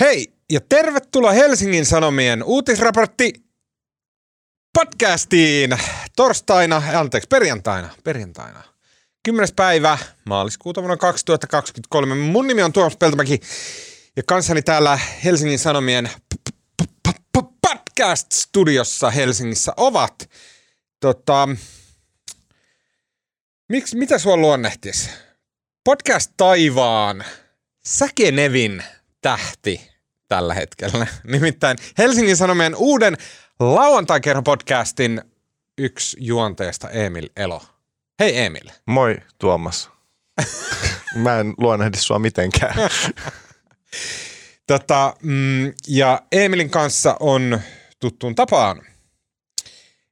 Hei ja tervetuloa Helsingin Sanomien uutisraportti podcastiin torstaina, anteeksi perjantaina, perjantaina. 10. päivä maaliskuuta vuonna 2023. Mun nimi on Tuomas Peltomäki ja kanssani täällä Helsingin Sanomien podcast-studiossa Helsingissä ovat tota, miksi, mitä sua luonnehtis? Podcast Taivaan Säkenevin tähti tällä hetkellä. Nimittäin Helsingin Sanomien uuden lauantai podcastin yksi juonteesta Emil Elo. Hei Emil. Moi Tuomas. Mä en luonnehdi sua mitenkään. tota, mm, ja Emilin kanssa on tuttuun tapaan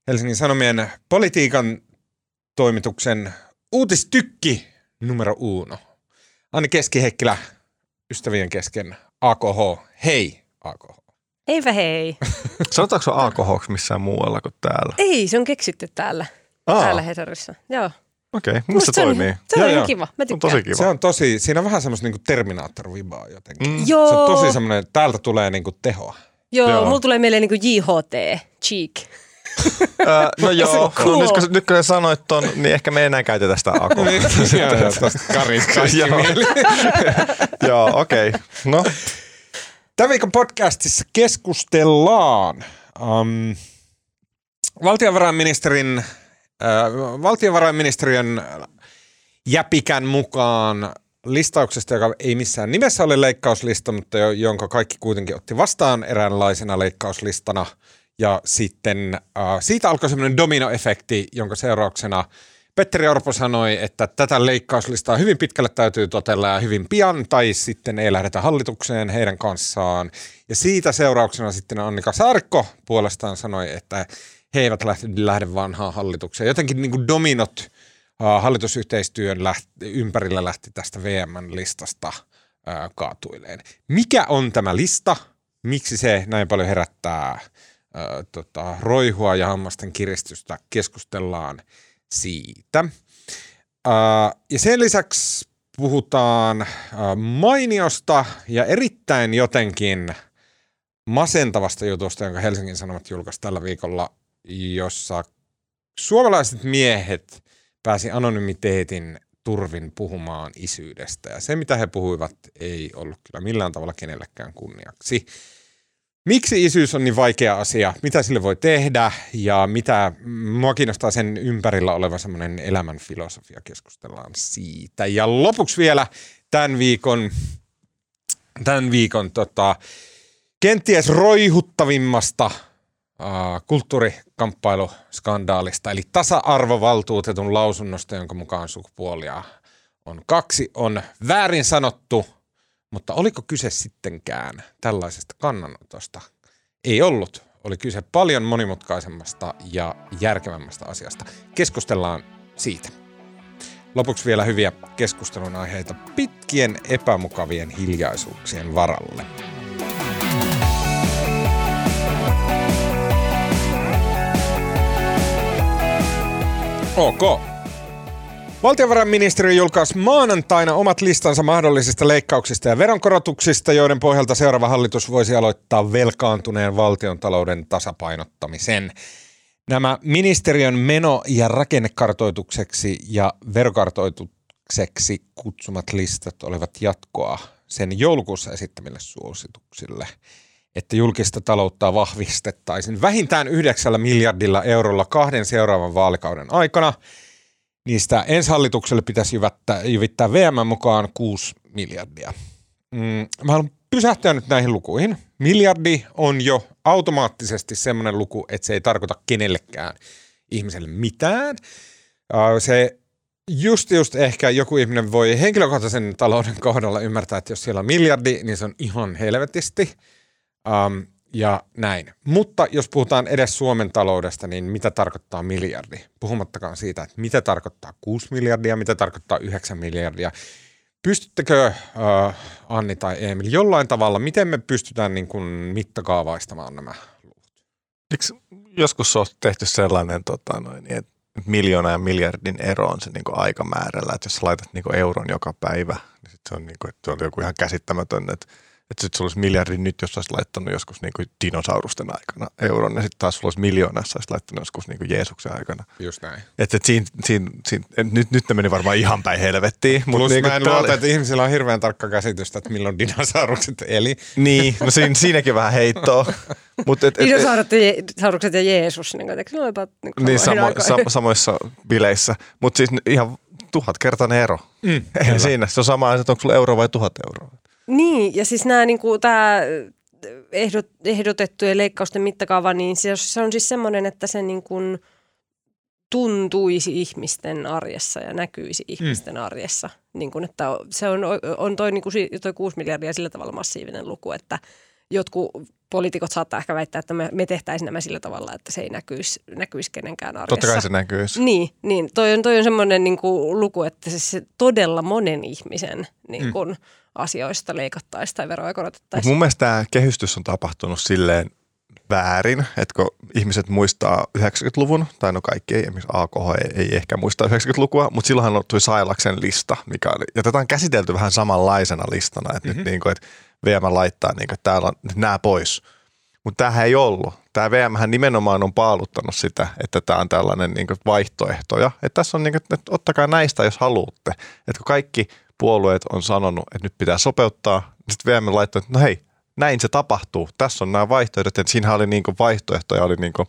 Helsingin Sanomien politiikan toimituksen uutistykki numero uno. Anni Keskiheikkilä ystävien kesken AKH. Hei AKH. Eipä hei. Sanotaanko AKH missään muualla kuin täällä? Ei, se on keksitty täällä. Aa. Täällä Hesarissa. Joo. Okei, okay. musta se toimii? On, se on joo, kiva, mä tykkään. On tosi kiva. Se on tosi, siinä on vähän semmoista niinku Terminaattor-vibaa jotenkin. Mm. Joo. Se on tosi semmoinen, täältä tulee niinku tehoa. Joo, joo. mulla tulee mieleen niinku JHT, cheek. Uh, no joo, cool. no, nyt, kun, nyt kun sanoit ton, niin ehkä me ei enää käytetä sitä Ako. Niin, joo, joo, tosta Joo, okei. Okay. No. Tämän viikon podcastissa keskustellaan um, valtiovarainministerin, uh, valtiovarainministeriön jäpikän mukaan listauksesta, joka ei missään nimessä ole leikkauslista, mutta jonka kaikki kuitenkin otti vastaan eräänlaisena leikkauslistana. Ja sitten äh, siitä alkoi semmoinen dominoefekti, jonka seurauksena Petteri Orpo sanoi, että tätä leikkauslistaa hyvin pitkälle täytyy totella ja hyvin pian, tai sitten ei lähdetä hallitukseen heidän kanssaan. Ja siitä seurauksena sitten Annika Saarikko puolestaan sanoi, että he eivät lähde, lähde vanhaan hallitukseen. Jotenkin niin kuin dominot äh, hallitusyhteistyön lähti, ympärillä lähti tästä VM-listasta äh, kaatuileen. Mikä on tämä lista? Miksi se näin paljon herättää tota, roihua ja hammasten kiristystä? Keskustellaan – siitä. Uh, ja sen lisäksi puhutaan uh, mainiosta ja erittäin jotenkin masentavasta jutusta, jonka Helsingin Sanomat julkaisi tällä viikolla, jossa suomalaiset miehet pääsi anonymiteetin turvin puhumaan isyydestä. Ja se, mitä he puhuivat, ei ollut kyllä millään tavalla kenellekään kunniaksi. Miksi isyys on niin vaikea asia? Mitä sille voi tehdä ja mitä, mua kiinnostaa sen ympärillä oleva semmoinen elämän filosofia, keskustellaan siitä. Ja lopuksi vielä tämän viikon, tämän viikon tota, kenties roihuttavimmasta kulttuurikamppailuskandaalista, eli tasa-arvovaltuutetun lausunnosta, jonka mukaan sukupuolia on kaksi, on väärin sanottu – mutta oliko kyse sittenkään tällaisesta kannanotosta? Ei ollut. Oli kyse paljon monimutkaisemmasta ja järkevämmästä asiasta. Keskustellaan siitä. Lopuksi vielä hyviä keskustelun aiheita pitkien epämukavien hiljaisuuksien varalle. Ok. Valtiovarainministeriö julkaisi maanantaina omat listansa mahdollisista leikkauksista ja veronkorotuksista, joiden pohjalta seuraava hallitus voisi aloittaa velkaantuneen valtion talouden tasapainottamisen. Nämä ministeriön meno- ja rakennekartoitukseksi ja verokartoitukseksi kutsumat listat olivat jatkoa sen joulukuussa esittämille suosituksille, että julkista taloutta vahvistettaisiin vähintään yhdeksällä miljardilla eurolla kahden seuraavan vaalikauden aikana – Niistä ensi hallitukselle pitäisi jyvittää, jyvittää VM mukaan 6 miljardia. Mm, mä haluan pysähtyä nyt näihin lukuihin. Miljardi on jo automaattisesti semmoinen luku, että se ei tarkoita kenellekään ihmiselle mitään. Se just just ehkä joku ihminen voi henkilökohtaisen talouden kohdalla ymmärtää, että jos siellä on miljardi, niin se on ihan helvetisti. Um, ja näin. Mutta jos puhutaan edes Suomen taloudesta, niin mitä tarkoittaa miljardi? Puhumattakaan siitä, että mitä tarkoittaa 6 miljardia, mitä tarkoittaa 9 miljardia. Pystyttekö uh, Anni tai Emil jollain tavalla, miten me pystytään niin kuin mittakaavaistamaan nämä luvut? Eikö joskus on tehty sellainen, tota, noin, että miljoona ja miljardin ero on se niin kuin aikamäärällä, että jos laitat niin kuin euron joka päivä, niin sit se on, niin kuin, että on joku ihan käsittämätön, että Että sitten sulla olisi miljardi nyt, jos olisi laittanut joskus niin kuin dinosaurusten aikana euron, ja sitten taas sulla olisi miljoona, jos olisi laittanut joskus niin kuin Jeesuksen aikana. Just näin. Että et siinä, siinä, siinä, et nyt, nyt ne meni varmaan ihan päin helvettiin. Plus Mutta niin mä en luota, että ihmisillä on hirveän tarkka käsitystä, että milloin dinosaurukset eli. Niin, no siinä, siinäkin vähän heittoa. Mut et, et, et, Dinosaurukset ja, Je- saurukset ja Jeesus, niin kuin, ne about, niin kuin niin samo, sa, samoissa bileissä. Mutta siis ihan tuhatkertainen ero. Mm, siinä. Se on sama että onko sulla euro vai tuhat euroa. Niin, ja siis nämä niinku, tää ehdot, ehdotettujen leikkausten mittakaava, niin se, se on siis semmoinen, että se niin kuin tuntuisi ihmisten arjessa ja näkyisi ihmisten arjessa. Niin kuin, että se on, on toi, niin kuin, toi 6 miljardia sillä tavalla massiivinen luku, että jotkut poliitikot saattaa ehkä väittää, että me, me tehtäisiin nämä sillä tavalla, että se ei näkyisi, näkyisi kenenkään arjessa. Totta kai se näkyisi. Niin, niin toi on, toi on semmoinen niin kuin luku, että se, se todella monen ihmisen niin kuin, mm. Asioista leikattaisiin tai veroja Mut korotettaisiin. mun mielestä tämä kehystys on tapahtunut silleen väärin, että kun ihmiset muistaa 90-luvun, tai no kaikki ei, esimerkiksi AKH ei, ei ehkä muista 90-lukua, mutta silloinhan tuli Sailaksen lista, mikä oli, ja tätä on käsitelty vähän samanlaisena listana, että mm-hmm. nyt niin kuin, että VM laittaa niin kuin, että täällä on nyt nämä pois. Mutta tämähän ei ollut. Tämä VM nimenomaan on paaluttanut sitä, että tämä on tällainen niin kuin vaihtoehtoja. Että tässä on niin kuin, että ottakaa näistä, jos haluatte. Että kun kaikki puolueet on sanonut, että nyt pitää sopeuttaa, niin sitten VM laittoi, että no hei, näin se tapahtuu. Tässä on nämä vaihtoehdot. Että siinähän oli niin kuin vaihtoehtoja, oli niin kuin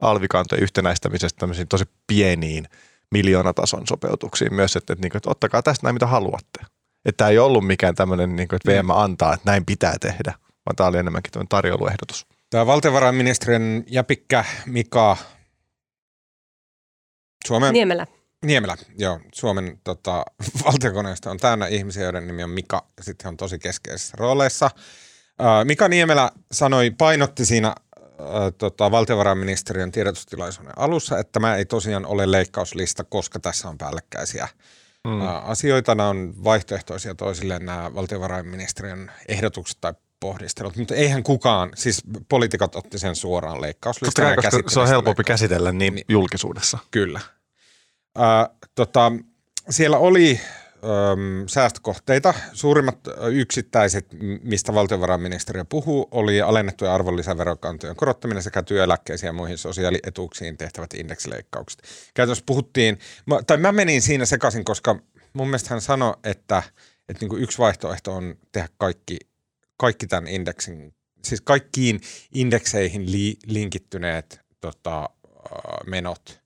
alvikantojen yhtenäistämisestä tämmöisiin tosi pieniin miljoonatason sopeutuksiin myös, että, että, niin kuin, että ottakaa tästä näin, mitä haluatte. Että tämä ei ollut mikään tämmöinen, niin kuin, että VM antaa, että näin pitää tehdä, vaan tämä oli enemmänkin tämmöinen tarjouluehdotus. Tämä valtiovarainministeriön jäpikkä Mika Suomen Niemelä. Niemelä, joo. Suomen tota, valtiokoneesta on täynnä ihmisiä, joiden nimi on Mika, ja sitten on tosi keskeisissä rooleissa. Mika Niemelä sanoi, painotti siinä ää, tota, valtiovarainministeriön tiedotustilaisuuden alussa, että tämä ei tosiaan ole leikkauslista, koska tässä on päällekkäisiä mm. asioita. Nämä on vaihtoehtoisia toisilleen nämä valtiovarainministeriön ehdotukset tai pohdistelut, mutta eihän kukaan, siis poliitikot otti sen suoraan Totta leikkauslistana kai, koska se on helpompi käsitellä niin, Niin. julkisuudessa. Kyllä. Ää, tota, siellä oli äm, säästökohteita. Suurimmat yksittäiset, mistä valtiovarainministeriö puhuu, oli alennettujen arvonlisäverokantojen korottaminen sekä työeläkkeisiin ja muihin sosiaalietuuksiin tehtävät indeksileikkaukset. Käytännössä puhuttiin, mä, tai mä menin siinä sekaisin, koska mun mielestä hän sanoi, että, että niin kuin yksi vaihtoehto on tehdä kaikki, kaikki tämän indeksin, siis kaikkiin indekseihin li, linkittyneet tota, menot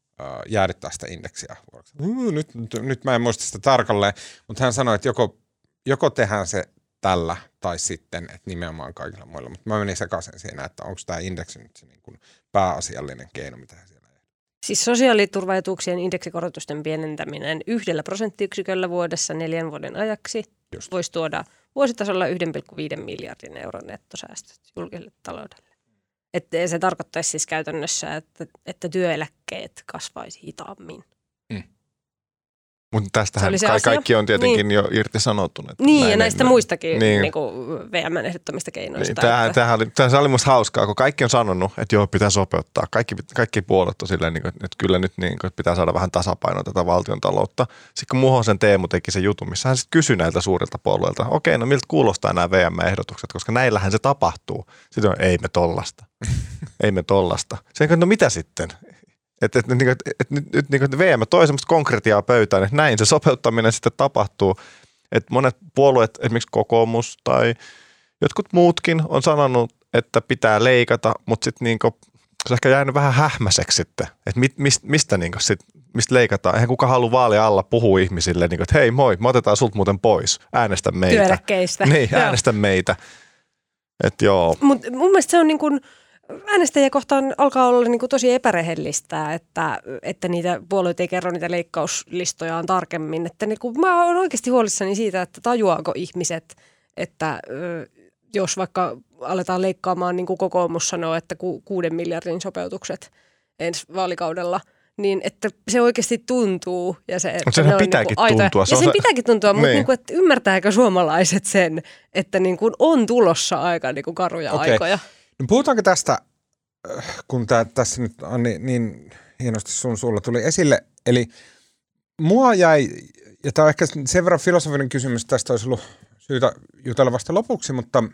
jäädyttää sitä indeksiä. Nyt, nyt, nyt mä en muista sitä tarkalleen, mutta hän sanoi, että joko, joko tehdään se tällä tai sitten, että nimenomaan kaikilla muilla. Mutta mä menin sekaisin siinä, että onko tämä indeksi nyt se niin kuin pääasiallinen keino, mitä he siellä Siis sosiaaliturvaetuuksien indeksikorotusten pienentäminen yhdellä prosenttiyksiköllä vuodessa neljän vuoden ajaksi Just. voisi tuoda vuositasolla 1,5 miljardin euron nettosäästöt julkiselle taloudelle. Että se tarkoittaisi siis käytännössä, että, että työeläkkeet kasvaisi hitaammin. Mutta Se tästähän se ka- asia. kaikki on tietenkin niin. jo irtisanoutuneet. Niin, Näin ja näistä ei- muistakin Niin. niin. Niin kuin VMn ehdottomista keinoista. Niin, tämähän, että, tämähän oli, tämähän oli musta hauskaa, kun kaikki on sanonut, että joo, pitää sopeuttaa. Kaikki, kaikki puolet on silleen, niin kuin, että kyllä nyt niin kuin, että pitää saada vähän tasapainoa tätä valtion taloutta. Sitten kun Muhosen Teemu teki sen jutun, missä hän sitten kysyi näiltä suurilta puolueilta, okei, no miltä kuulostaa nämä VM-ehdotukset, koska näillähän se tapahtuu. Sitten on, ei me tollasta. ei me tollasta. Sen no mitä sitten? Että et, et, et, et, nyt, nyt niin kuin VM toi semmoista konkretiaa pöytään, että näin se sopeuttaminen sitten tapahtuu. Että monet puolueet, esimerkiksi kokoomus tai jotkut muutkin on sanonut, että pitää leikata, mutta sitten niinku, se on ehkä jäänyt vähän hähmäiseksi sitten, että mit, mist, mistä, niinku sit, mistä leikataan. Eihän kuka halua vaalia alla puhua ihmisille, niinku, että hei moi, me otetaan sut muuten pois, äänestä meitä. Työeläkkeistä. Niin, Joo. äänestä meitä. Että joo, Mutta mun mielestä se on niin kuin, äänestäjiä kohtaan alkaa olla niin kuin tosi epärehellistä, että, että niitä puolueet ei kerro niitä leikkauslistojaan tarkemmin. Että niin kuin, mä oon oikeasti huolissani siitä, että tajuaako ihmiset, että jos vaikka aletaan leikkaamaan, niin kuin kokoomus sanoo, että ku, kuuden miljardin sopeutukset ensi vaalikaudella, niin että se oikeasti tuntuu. Ja se, että sehän ne on pitääkin niin kuin tuntua. Se Ja on sen se- pitääkin tuntua, mutta Niin. niin kuin, että ymmärtääkö suomalaiset sen, että niin kuin on tulossa aika niin kuin karuja Okei. aikoja. No puhutaanko tästä, äh, kun tää, tässä nyt on niin, niin hienosti sun sulla tuli esille, eli mua jäi, ja tämä on ehkä sen verran filosofinen kysymys, tästä olisi ollut syytä jutella vasta lopuksi, mutta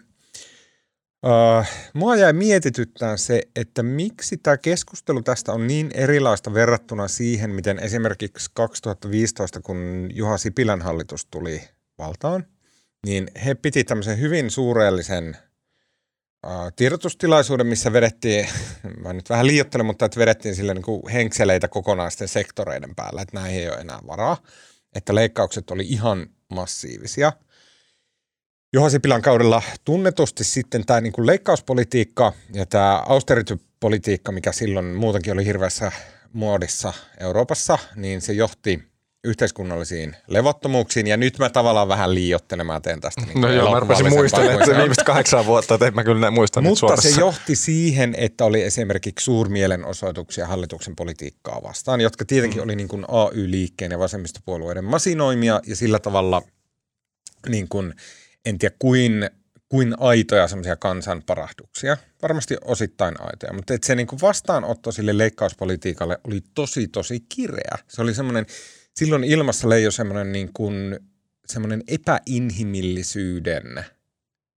Uh, mua jäi mietityttään se, että miksi tämä keskustelu tästä on niin erilaista verrattuna siihen, miten esimerkiksi 2015, kun Juha Sipilän hallitus tuli valtaan, niin he piti tämmöisen hyvin suureellisen tiedotustilaisuuden, missä vedettiin, mä nyt vähän liiottelen, mutta että vedettiin sille niin kuin henkseleitä kokonaisten sektoreiden päällä, että näihin ei ole enää varaa, että leikkaukset oli ihan massiivisia – Juha Sipilän kaudella tunnetusti sitten tämä niin kuin leikkauspolitiikka ja tämä austerity-politiikka, mikä silloin muutenkin oli hirveässä muodissa Euroopassa, niin se johti yhteiskunnallisiin levottomuuksiin, ja nyt mä tavallaan vähän liiottelemaan teen tästä. Niin no joo, mä rupesin muistelemaan, että viimeiset kahdeksan vuotta, että en mä kyllä muista Mutta Suomessa. se johti siihen, että oli esimerkiksi suurmielenosoituksia hallituksen politiikkaa vastaan, jotka tietenkin mm. oli niin kuin AY-liikkeen ja vasemmistopuolueiden masinoimia, ja sillä tavalla niin kuin en tiedä kuin, kuin aitoja semmoisia kansanparahduksia. Varmasti osittain aitoja, mutta et se niin kuin vastaanotto sille leikkauspolitiikalle oli tosi, tosi kireä. Se oli semmoinen, silloin ilmassa leijoi semmoinen, niin kuin, semmoinen epäinhimillisyyden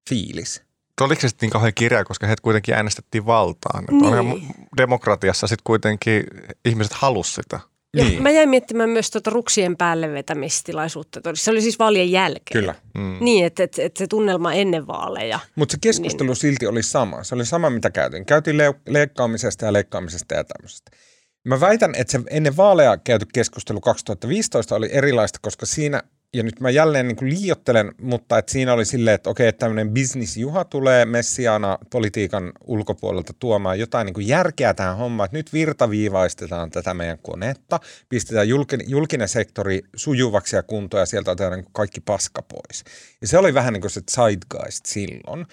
fiilis. Oliko se sitten niin kauhean kirja, koska he kuitenkin äänestettiin valtaan? Niin. demokratiassa sitten kuitenkin ihmiset halusivat sitä. Ja niin. mä jäin miettimään myös tuota ruksien päälle vetämistilaisuutta. Se oli siis vaalien jälkeen. Kyllä. Mm. Niin, että, että, että se tunnelma ennen vaaleja. Mutta se keskustelu niin. silti oli sama. Se oli sama, mitä käytiin. Käytiin le- leikkaamisesta ja leikkaamisesta ja tämmöisestä. Mä väitän, että se ennen vaaleja käyty keskustelu 2015 oli erilaista, koska siinä ja nyt mä jälleen niin liiottelen, mutta että siinä oli silleen, että okei, että tämmöinen business Juha tulee messiaana politiikan ulkopuolelta tuomaan jotain niin järkeä tähän hommaan, että nyt virtaviivaistetaan tätä meidän konetta, pistetään julkinen, julkinen sektori sujuvaksi ja kuntoon ja sieltä otetaan niin kaikki paska pois. Ja se oli vähän niin kuin se zeitgeist silloin.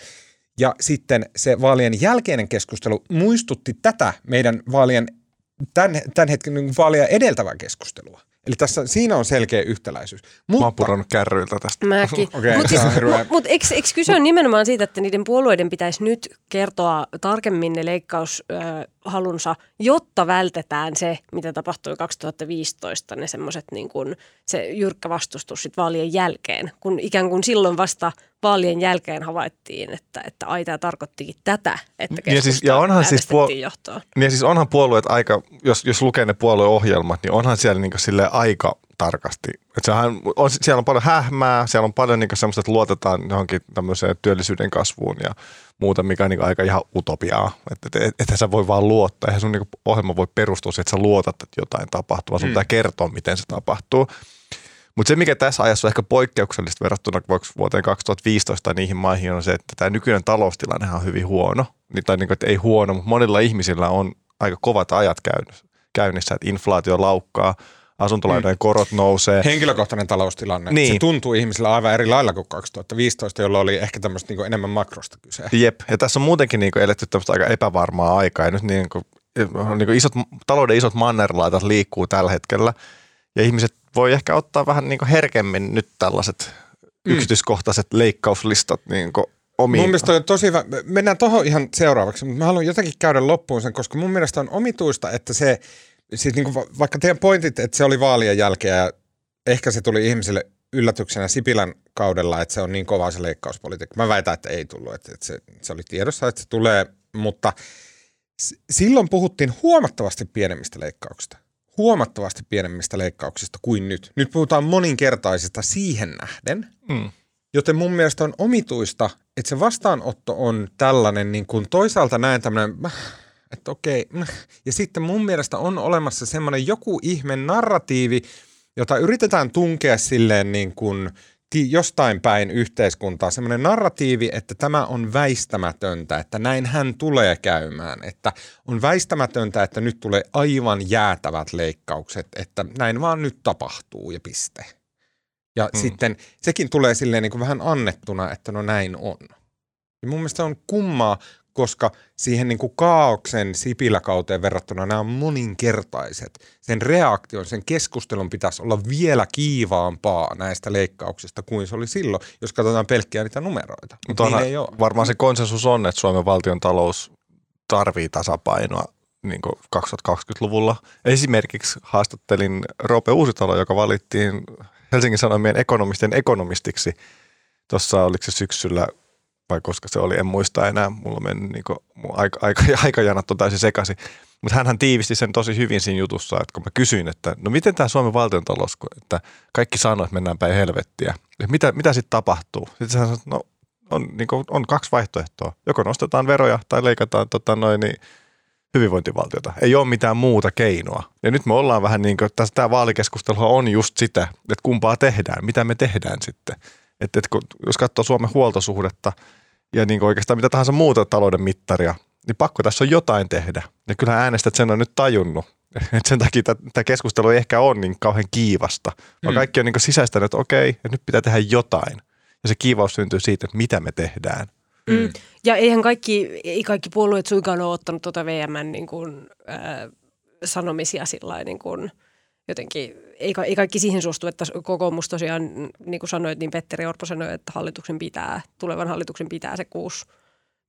Ja sitten se vaalien jälkeinen keskustelu muistutti tätä meidän vaalien tämän, tämän hetken niin vaalia edeltävää keskustelua. Eli tässä, siinä on selkeä yhtäläisyys. Mutta, Mä oon pudonnut kärryiltä tästä. Mäkin. okay, Mutta siis, mut, eikö, eikö kyse on nimenomaan siitä, että niiden puolueiden pitäisi nyt kertoa tarkemmin ne leikkaushalunsa, jotta vältetään se, mitä tapahtui 2015, ne semmoiset niin kuin, se jyrkkä vastustus sit vaalien jälkeen, kun ikään kuin silloin vasta vaalien jälkeen havaittiin, että, että ai tämä tarkoittikin tätä, että ja siis, ja onhan siis puol- johtoa. Ja siis onhan puolueet aika, jos, jos lukee ne puolueohjelmat, niin onhan siellä niin sille aika tarkasti. Et sehän on, siellä on paljon hähmää, siellä on paljon niin semmoista, että luotetaan johonkin tämmöiseen työllisyyden kasvuun ja muuta, mikä on niin aika ihan utopiaa. Että et, et, et sä voi vaan luottaa. Eihän sun niin ohjelma voi perustua siihen, että sä luotat, että jotain tapahtuu, vaan sun mm. pitää kertoa, miten se tapahtuu. Mutta se, mikä tässä ajassa on ehkä poikkeuksellista verrattuna vuoteen 2015 niihin maihin, on se, että tämä nykyinen taloustilanne on hyvin huono. Tai niin kuin, että ei huono, mutta monilla ihmisillä on aika kovat ajat käynnissä, että inflaatio laukkaa – asuntolainojen mm. korot nousee. Henkilökohtainen taloustilanne. Niin. Se tuntuu ihmisillä aivan eri lailla kuin 2015, jolloin oli ehkä tämmöistä niin enemmän makrosta kyse. Jep, ja tässä on muutenkin niin eletty tämmöistä aika epävarmaa aikaa, ja nyt niin kuin, niin kuin isot, talouden isot mannerlaitat liikkuu tällä hetkellä, ja ihmiset voi ehkä ottaa vähän niin herkemmin nyt tällaiset mm. yksityiskohtaiset leikkauslistat niin omiin. Mun mielestä on tosi hyvä. Mennään tuohon ihan seuraavaksi, mutta mä haluan jotenkin käydä loppuun sen, koska mun mielestä on omituista, että se, siis niin kuin, vaikka teidän pointit, että se oli vaalien jälkeen ja ehkä se tuli ihmisille yllätyksenä Sipilän kaudella, että se on niin kova se leikkauspolitiikka. Mä väitän, että ei tullut, että, että se, se oli tiedossa, että se tulee, mutta silloin puhuttiin huomattavasti pienemmistä leikkauksista huomattavasti pienemmistä leikkauksista kuin nyt. Nyt puhutaan moninkertaisista siihen nähden, mm. joten mun mielestä on omituista, että se vastaanotto on tällainen, niin kuin toisaalta näen tämmöinen, että okei, ja sitten mun mielestä on olemassa semmoinen joku ihme narratiivi, jota yritetään tunkea silleen niin kuin – jostain päin yhteiskuntaa semmoinen narratiivi, että tämä on väistämätöntä, että näin hän tulee käymään, että on väistämätöntä, että nyt tulee aivan jäätävät leikkaukset, että näin vaan nyt tapahtuu ja piste. Ja hmm. sitten sekin tulee silleen niin kuin vähän annettuna, että no näin on. Ja mun mielestä on kummaa, koska siihen niin kuin kaauksen sipiläkauteen verrattuna nämä on moninkertaiset. Sen reaktion, sen keskustelun pitäisi olla vielä kiivaampaa näistä leikkauksista kuin se oli silloin, jos katsotaan pelkkiä niitä numeroita. Mutta niin ei ole. varmaan se konsensus on, että Suomen valtion talous tarvii tasapainoa niin 2020-luvulla. Esimerkiksi haastattelin Roope Uusitalo, joka valittiin Helsingin Sanomien ekonomisten ekonomistiksi tuossa oliko se syksyllä vai koska se oli, en muista enää, mulla mennyt niin aika, aika, aikajanat on täysin sekaisin. Mutta hän tiivisti sen tosi hyvin siinä jutussa, että kun mä kysyin, että no miten tämä Suomen valtiontalous, että kaikki sanoo, että mennään päin helvettiä. Että mitä, mitä sitten tapahtuu? Sitten hän sanoi, että no on, niin kuin, on kaksi vaihtoehtoa. Joko nostetaan veroja tai leikataan tota, noin, niin, hyvinvointivaltiota. Ei ole mitään muuta keinoa. Ja nyt me ollaan vähän niin kuin, tässä tämä vaalikeskustelu on just sitä, että kumpaa tehdään, mitä me tehdään sitten. Että, että kun, jos katsoo Suomen huoltosuhdetta ja niin oikeastaan mitä tahansa muuta talouden mittaria, niin pakko tässä on jotain tehdä. Ja kyllä äänestäjät sen on nyt tajunnut. Et sen takia tämä keskustelu ei ehkä ole niin kauhean kiivasta, vaan mm. kaikki on niin sisäistänyt, että okei, että nyt pitää tehdä jotain. Ja se kiivaus syntyy siitä, että mitä me tehdään. Mm. Ja eihän kaikki, ei kaikki puolueet suinkaan ole ottanut tuota VMn niin kuin, äh, sanomisia sillä niin kuin, jotenkin, ei, ei kaikki siihen suostu, että kokoomus tosiaan, niin kuin sanoit, niin Petteri Orpo sanoi, että hallituksen pitää, tulevan hallituksen pitää se kuusi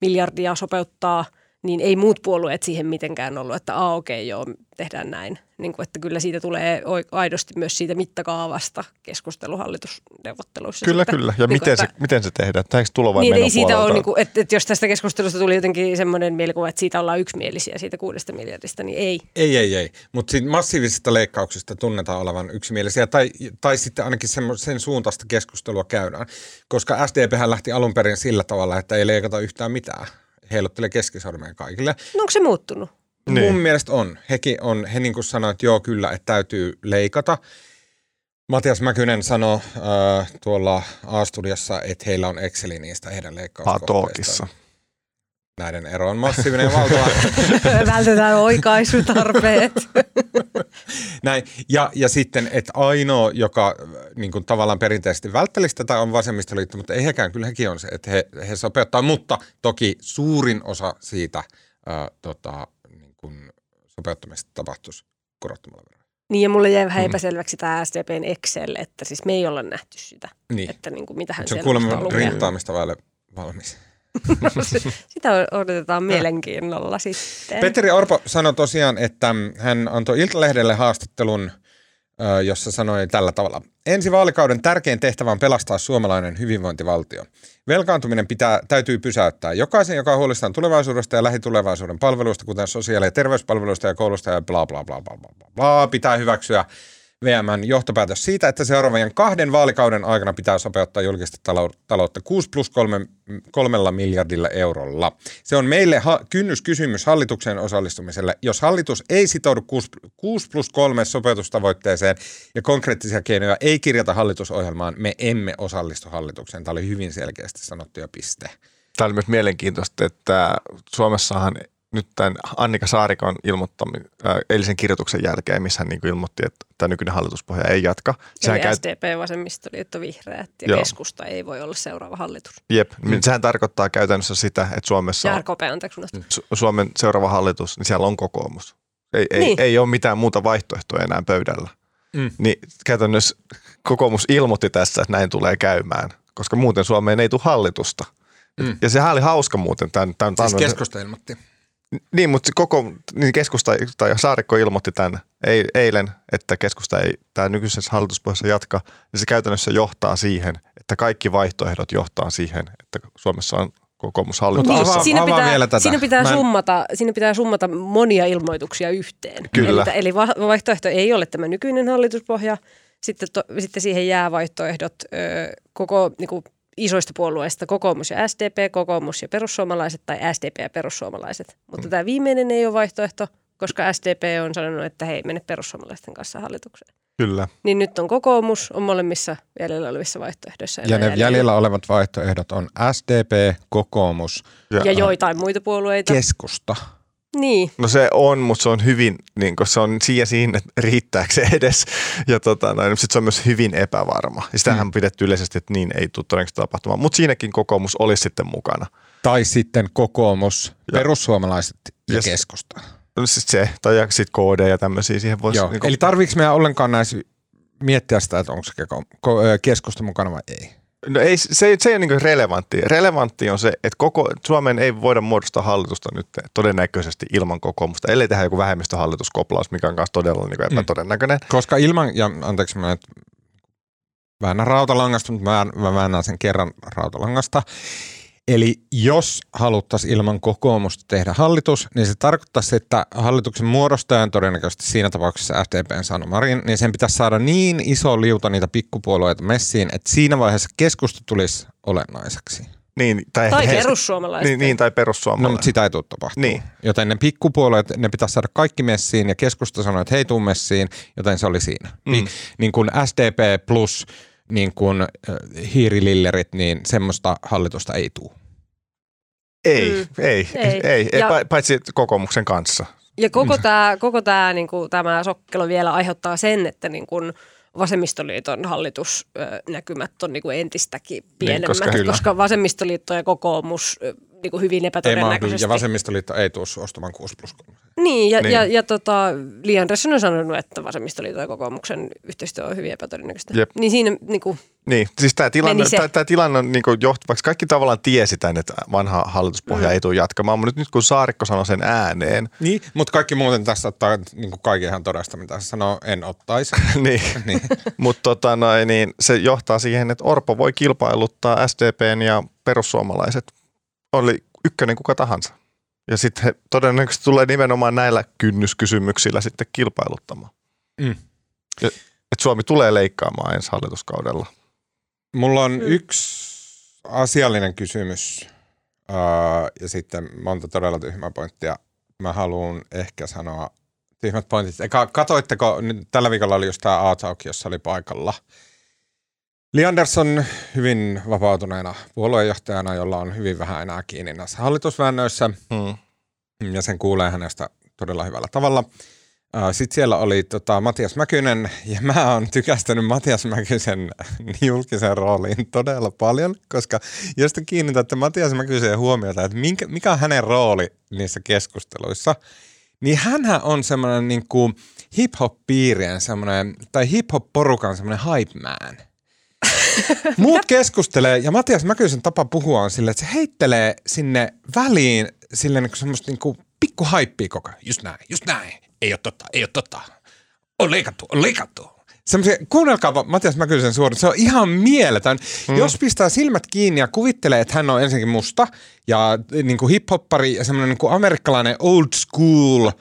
miljardia sopeuttaa – niin ei muut puolueet siihen mitenkään ollut, että a okei okay, joo, tehdään näin. Niin kuin, että kyllä siitä tulee aidosti myös siitä mittakaavasta keskustelu hallitusneuvotteluissa. Kyllä, sitten. kyllä. Ja niin miten, että, se, miten se tehdään? Tämä tulo vai niin, ei siitä ole, niin kuin, että, että jos tästä keskustelusta tuli jotenkin semmoinen mielikuva, että siitä ollaan yksimielisiä siitä kuudesta miljardista, niin ei. Ei, ei, ei. Mutta massiivisista leikkauksista tunnetaan olevan yksimielisiä, tai, tai sitten ainakin sen, sen suuntaista keskustelua käydään. Koska SDP lähti alun perin sillä tavalla, että ei leikata yhtään mitään heiluttelee keskisormeen kaikille. No onko se muuttunut? Niin. Mun mielestä on. Hekin on, he niin kuin sanoivat, että joo kyllä, että täytyy leikata. Matias Mäkynen sanoi äh, tuolla A-studiossa, että heillä on Exceli niistä heidän leikkauskohteistaan. Näiden ero on massiivinen ja valtava. Vältetään oikaisutarpeet. Näin. Ja, ja sitten, että ainoa, joka niin kuin tavallaan perinteisesti välttelisi tätä on vasemmistoliitto, mutta ei hekään, kyllä hekin on se, että he, he sopeuttaa, mutta toki suurin osa siitä ää, tota, kuin sopeuttamista tapahtuisi korottamalla veroja. Niin ja mulle jäi vähän mm. epäselväksi tämä SDPn Excel, että siis me ei olla nähty sitä. Niin. Että niin kuin, mitä hän Se on kuulemma rintaamista vaille valmis. Sitä odotetaan mielenkiinnolla sitten. Petteri Orpo sanoi tosiaan, että hän antoi Iltalehdelle haastattelun, jossa sanoi tällä tavalla. Ensi vaalikauden tärkein tehtävä on pelastaa suomalainen hyvinvointivaltio. Velkaantuminen pitää, täytyy pysäyttää. Jokaisen, joka huolestaan tulevaisuudesta ja lähitulevaisuuden palveluista, kuten sosiaali- ja terveyspalveluista ja koulusta ja bla bla bla bla bla bla, pitää hyväksyä VMn johtopäätös siitä, että seuraavien kahden vaalikauden aikana pitää sopeuttaa julkista taloutta 6 plus 3, kolmella miljardilla eurolla. Se on meille ha- kynnyskysymys hallituksen osallistumiselle. Jos hallitus ei sitoudu 6, 6 plus 3 sopeutustavoitteeseen ja konkreettisia keinoja ei kirjata hallitusohjelmaan, me emme osallistu hallitukseen. Tämä oli hyvin selkeästi sanottu ja piste. Tämä oli myös mielenkiintoista, että Suomessahan nyt tämän Annika Saarikon ilmoittami, äh, eilisen kirjoituksen jälkeen, missä hän niin ilmoitti, että tämä nykyinen hallituspohja ei jatka. Sehän Eli käy... SDP, vasemmistoliitto, vihreät ja Joo. keskusta ei voi olla seuraava hallitus. Jep, mm. sehän tarkoittaa käytännössä sitä, että Suomessa ja RKP, anteeksi, Su- Suomen seuraava hallitus, niin siellä on kokoomus. Ei, niin. ei, ei ole mitään muuta vaihtoehtoa enää pöydällä. Mm. Niin käytännössä kokoomus ilmoitti tässä, että näin tulee käymään, koska muuten Suomeen ei tule hallitusta. Mm. Ja sehän oli hauska muuten. Tämän, tämän siis keskusta ilmoitti. Niin, mutta koko niin keskusta tai Saarikko ilmoitti tämän eilen, että keskusta ei tämä nykyisessä hallituspohjassa jatka, niin se käytännössä johtaa siihen, että kaikki vaihtoehdot johtaa siihen, että Suomessa on kokoomushallitus. Niin, siinä, pitää, vielä tätä. Siinä, pitää en... summata, siinä pitää summata monia ilmoituksia yhteen. Kyllä. Eli, eli vaihtoehto ei ole tämä nykyinen hallituspohja, sitten, to, sitten siihen jää vaihtoehdot ö, koko niin kuin, isoista puolueista kokoomus ja SDP, kokoomus ja perussuomalaiset tai SDP ja perussuomalaiset. Mutta mm. tämä viimeinen ei ole vaihtoehto, koska SDP on sanonut, että hei, mene perussuomalaisten kanssa hallitukseen. Kyllä. Niin nyt on kokoomus, on molemmissa jäljellä olevissa vaihtoehdoissa. Ja ne jäljellä. jäljellä olevat vaihtoehdot on SDP, kokoomus. Ja, ja joitain muita puolueita. Keskusta. Niin. No se on, mutta se on hyvin, niin se on siinä siinä, että riittääkö se edes. Ja tota, no, sit se on myös hyvin epävarma. Ja sitähän mm. pidetty yleisesti, että niin ei tule todennäköisesti tapahtumaan. Mutta siinäkin kokoomus olisi sitten mukana. Tai sitten kokoomus, ja. perussuomalaiset ja, ja keskusta. No siis se, tai sitten KD ja tämmöisiä siihen voisi. Niin Eli tarviiko meidän ollenkaan näissä miettiä sitä, että onko se keskusta mukana vai ei? No ei, se, se ei ole niin relevantti. Relevantti on se, että koko Suomen ei voida muodostaa hallitusta nyt todennäköisesti ilman kokoomusta, ellei tehdä joku vähemmistöhallituskoplaus, mikä on myös todella niin epätodennäköinen. Mm. Koska ilman, ja anteeksi mä väännä rautalangasta, mutta mä, mä väännän sen kerran rautalangasta. Eli jos haluttaisiin ilman kokoomusta tehdä hallitus, niin se tarkoittaisi, että hallituksen muodostajan todennäköisesti siinä tapauksessa FDPn Sanna Marin, niin sen pitäisi saada niin iso liuta niitä pikkupuolueita messiin, että siinä vaiheessa keskusta tulisi olennaiseksi. Niin, Tai he- perussuomalaiset. Niin, niin, tai No, perussuomalaiset. mutta sitä ei tule tapahtumaan. Niin. Joten ne pikkupuolueet, ne pitäisi saada kaikki messiin ja keskusta sanoi, että hei tuu messiin, joten se oli siinä. Mm. Niin, niin kuin SDP plus niin kuin hiirilillerit, niin semmoista hallitusta ei tule. Ei, Mm. ei, ei, Ei. ei, ei Ja- pa- paitsi kokoomuksen kanssa. Ja koko tämä koko tää, niinku, tämä sokkelo vielä aiheuttaa sen, että niinku, vasemmistoliiton hallitusnäkymät on niinku entistäkin pienemmät, koska koska, kyllä. koska vasemmistoliitto ja kokoomus ö, niinku hyvin Ei epätodennäköisesti. ja vasemmistoliitto ei tule ostamaan 6 plus 3. Niin, ja, Niin. niin. ja, ja tota, Li Andersson on sanonut, että vasemmistoliiton ja kokoomuksen yhteistyö on hyvin epätodennäköistä. Jep. Niin siinä niinku, Niin, siis tämä tilanne, tää, tää tilanne on niin johtu, vaikka kaikki tavallaan tiesi tämän, että vanha hallituspohja mm. ei tule jatkamaan, mutta nyt, nyt kun Saarikko sanoi sen ääneen, Niin, mutta kaikki muuten tässä ottaa niin kuin kaikki ihan todesta, mitä se sanoo, en ottaisi. niin, niin. mutta tota, noin, niin se johtaa siihen, että Orpo voi kilpailuttaa SDPn ja perussuomalaiset. Oli ykkönen kuka tahansa. Ja sitten he todennäköisesti tulee nimenomaan näillä kynnyskysymyksillä sitten kilpailuttamaan. Mm. Että Suomi tulee leikkaamaan ensi hallituskaudella. Mulla on Mm. yksi asiallinen kysymys uh, ja sitten monta todella tyhmää pointtia. Mä haluan ehkä sanoa tyhmät pointit. Eka, katoitteko, nyt tällä viikolla oli just tämä A-Talk, jossa oli paikalla. Li Andersson hyvin vapautuneena puolueenjohtajana, jolla on hyvin vähän enää kiinni näissä hallitusväännöissä Hmm. ja sen kuulee hänestä todella hyvällä tavalla. Sitten siellä oli tota, Matias Mäkynen, ja mä oon tykästänyt Matias Mäkysen julkisen rooliin todella paljon, koska jos te kiinnitätte Matias Mäkyseen huomiota, että minkä, mikä on hänen rooli niissä keskusteluissa, niin hänhän on semmoinen niin hip-hop-piirien semmoinen, tai hip-hop-porukan semmoinen hype man. Muut keskustelee, ja Matias Mäkysen tapa puhua on silleen, että se heittelee sinne väliin silleen niin semmoista niin kuin pikku haippia koko ajan. Just näin, just näin. Ei ole totta, ei ole totta. On leikattu, on leikattu. Semmoisia, kuunnelkaa Matias Mäkysen suorin, se on ihan mieletön. Mm. Jos pistää silmät kiinni ja kuvittelee, että hän on ensinnäkin musta ja niin kuin hip-hoppari ja semmoinen niin kuin amerikkalainen old school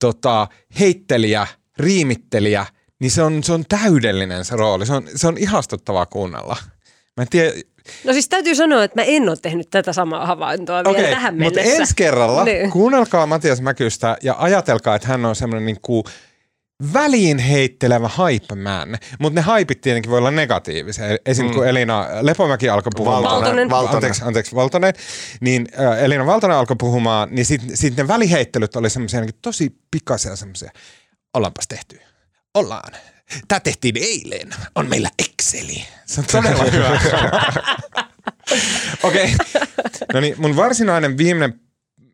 tota, heittelijä, riimittelijä, niin se on, se on täydellinen se rooli. Se on, se on ihastuttavaa kuunnella. Mä en tiedä, no siis täytyy sanoa, että mä en ole tehnyt tätä samaa havaintoa vielä Okei, tähän mutta mennessä. ensi kerralla Niin. kuunnelkaa Matias Mäkystä ja ajatelkaa, että hän on semmoinen niin kuin väliin heittelevä hype man. Mutta ne haipit tietenkin voi olla negatiivisia. Esim. kun Elina Lepomäki alkoi puhumaan. Valtonen. Valtonen. Anteeksi, anteeksi, Valtonen. Niin äh, Elina Valtonen alkoi puhumaan, niin sitten sit ne väliheittelyt oli semmoisia niin tosi pikaisia semmoisia. Ollaanpas tehty. Ollaan. Tämä tehtiin eilen. On meillä Exceli. Se on todella hyvä. Okei. No niin, mun varsinainen viimeinen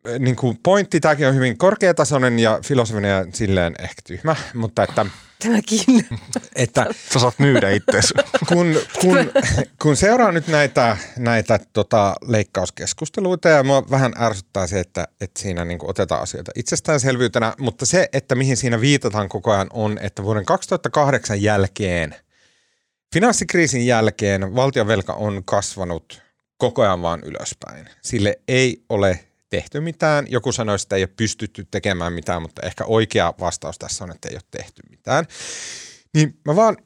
äh, niin kuin pointti, tämäkin on hyvin korkeatasoinen ja filosofinen ja silleen ehkä tyhmä, mutta että, Tämäkin. että Sä saat myydä itsesi. kun, kun, kun seuraa nyt näitä, näitä tota, leikkauskeskusteluita ja mua vähän ärsyttää se, että, että siinä niin otetaan asioita itsestäänselvyytenä, mutta se, että mihin siinä viitataan koko ajan on, että vuoden 2008 jälkeen, finanssikriisin jälkeen valtionvelka on kasvanut koko ajan vaan ylöspäin. Sille ei ole tehty mitään. Joku sanoi, että ei ole pystytty tekemään mitään, mutta ehkä oikea vastaus tässä on, että ei ole tehty mitään. Niin mä vaan,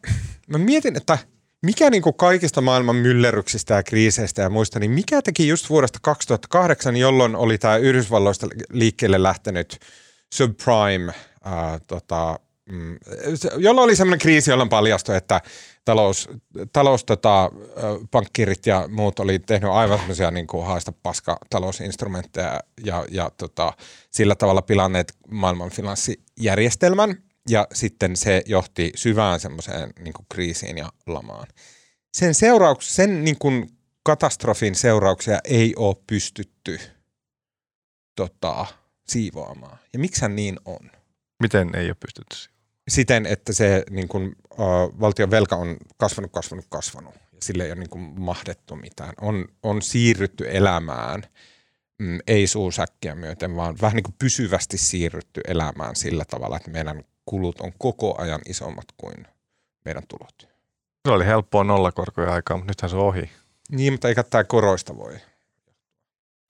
mä mietin, että mikä niin kuin kaikista maailman myllerryksistä ja kriiseistä ja muista, niin mikä teki just vuodesta 2008, jolloin oli tämä Yhdysvalloista liikkeelle lähtenyt subprime, ää, tota, mm, jolloin oli semmoinen kriisi, jolloin paljastui, että talous, talous tota, pankkirit ja muut oli tehnyt aivan semmoisia niin kuin haista paska talousinstrumentteja ja, ja tota, sillä tavalla pilanneet maailman finanssijärjestelmän ja sitten se johti syvään semmoiseen niin kuin kriisiin ja lamaan. Sen, seurauks, sen niin kuin katastrofin seurauksia ei ole pystytty tota, siivoamaan. Ja miksi niin on? Miten ei ole pystytty siihen? Siten, että se niin kuin, uh, valtion velka on kasvanut, kasvanut, kasvanut. Ja sille ei ole niin kuin mahdettu mitään. On, on siirrytty elämään, mm, ei suusäkkiä myöten, vaan vähän niin kuin pysyvästi siirrytty elämään sillä tavalla, että meidän kulut on koko ajan isommat kuin meidän tulot. Se oli helppoa nollakorkoja aikaa, mutta nythän se on ohi. Niin, mutta eikä tämä koroista voi.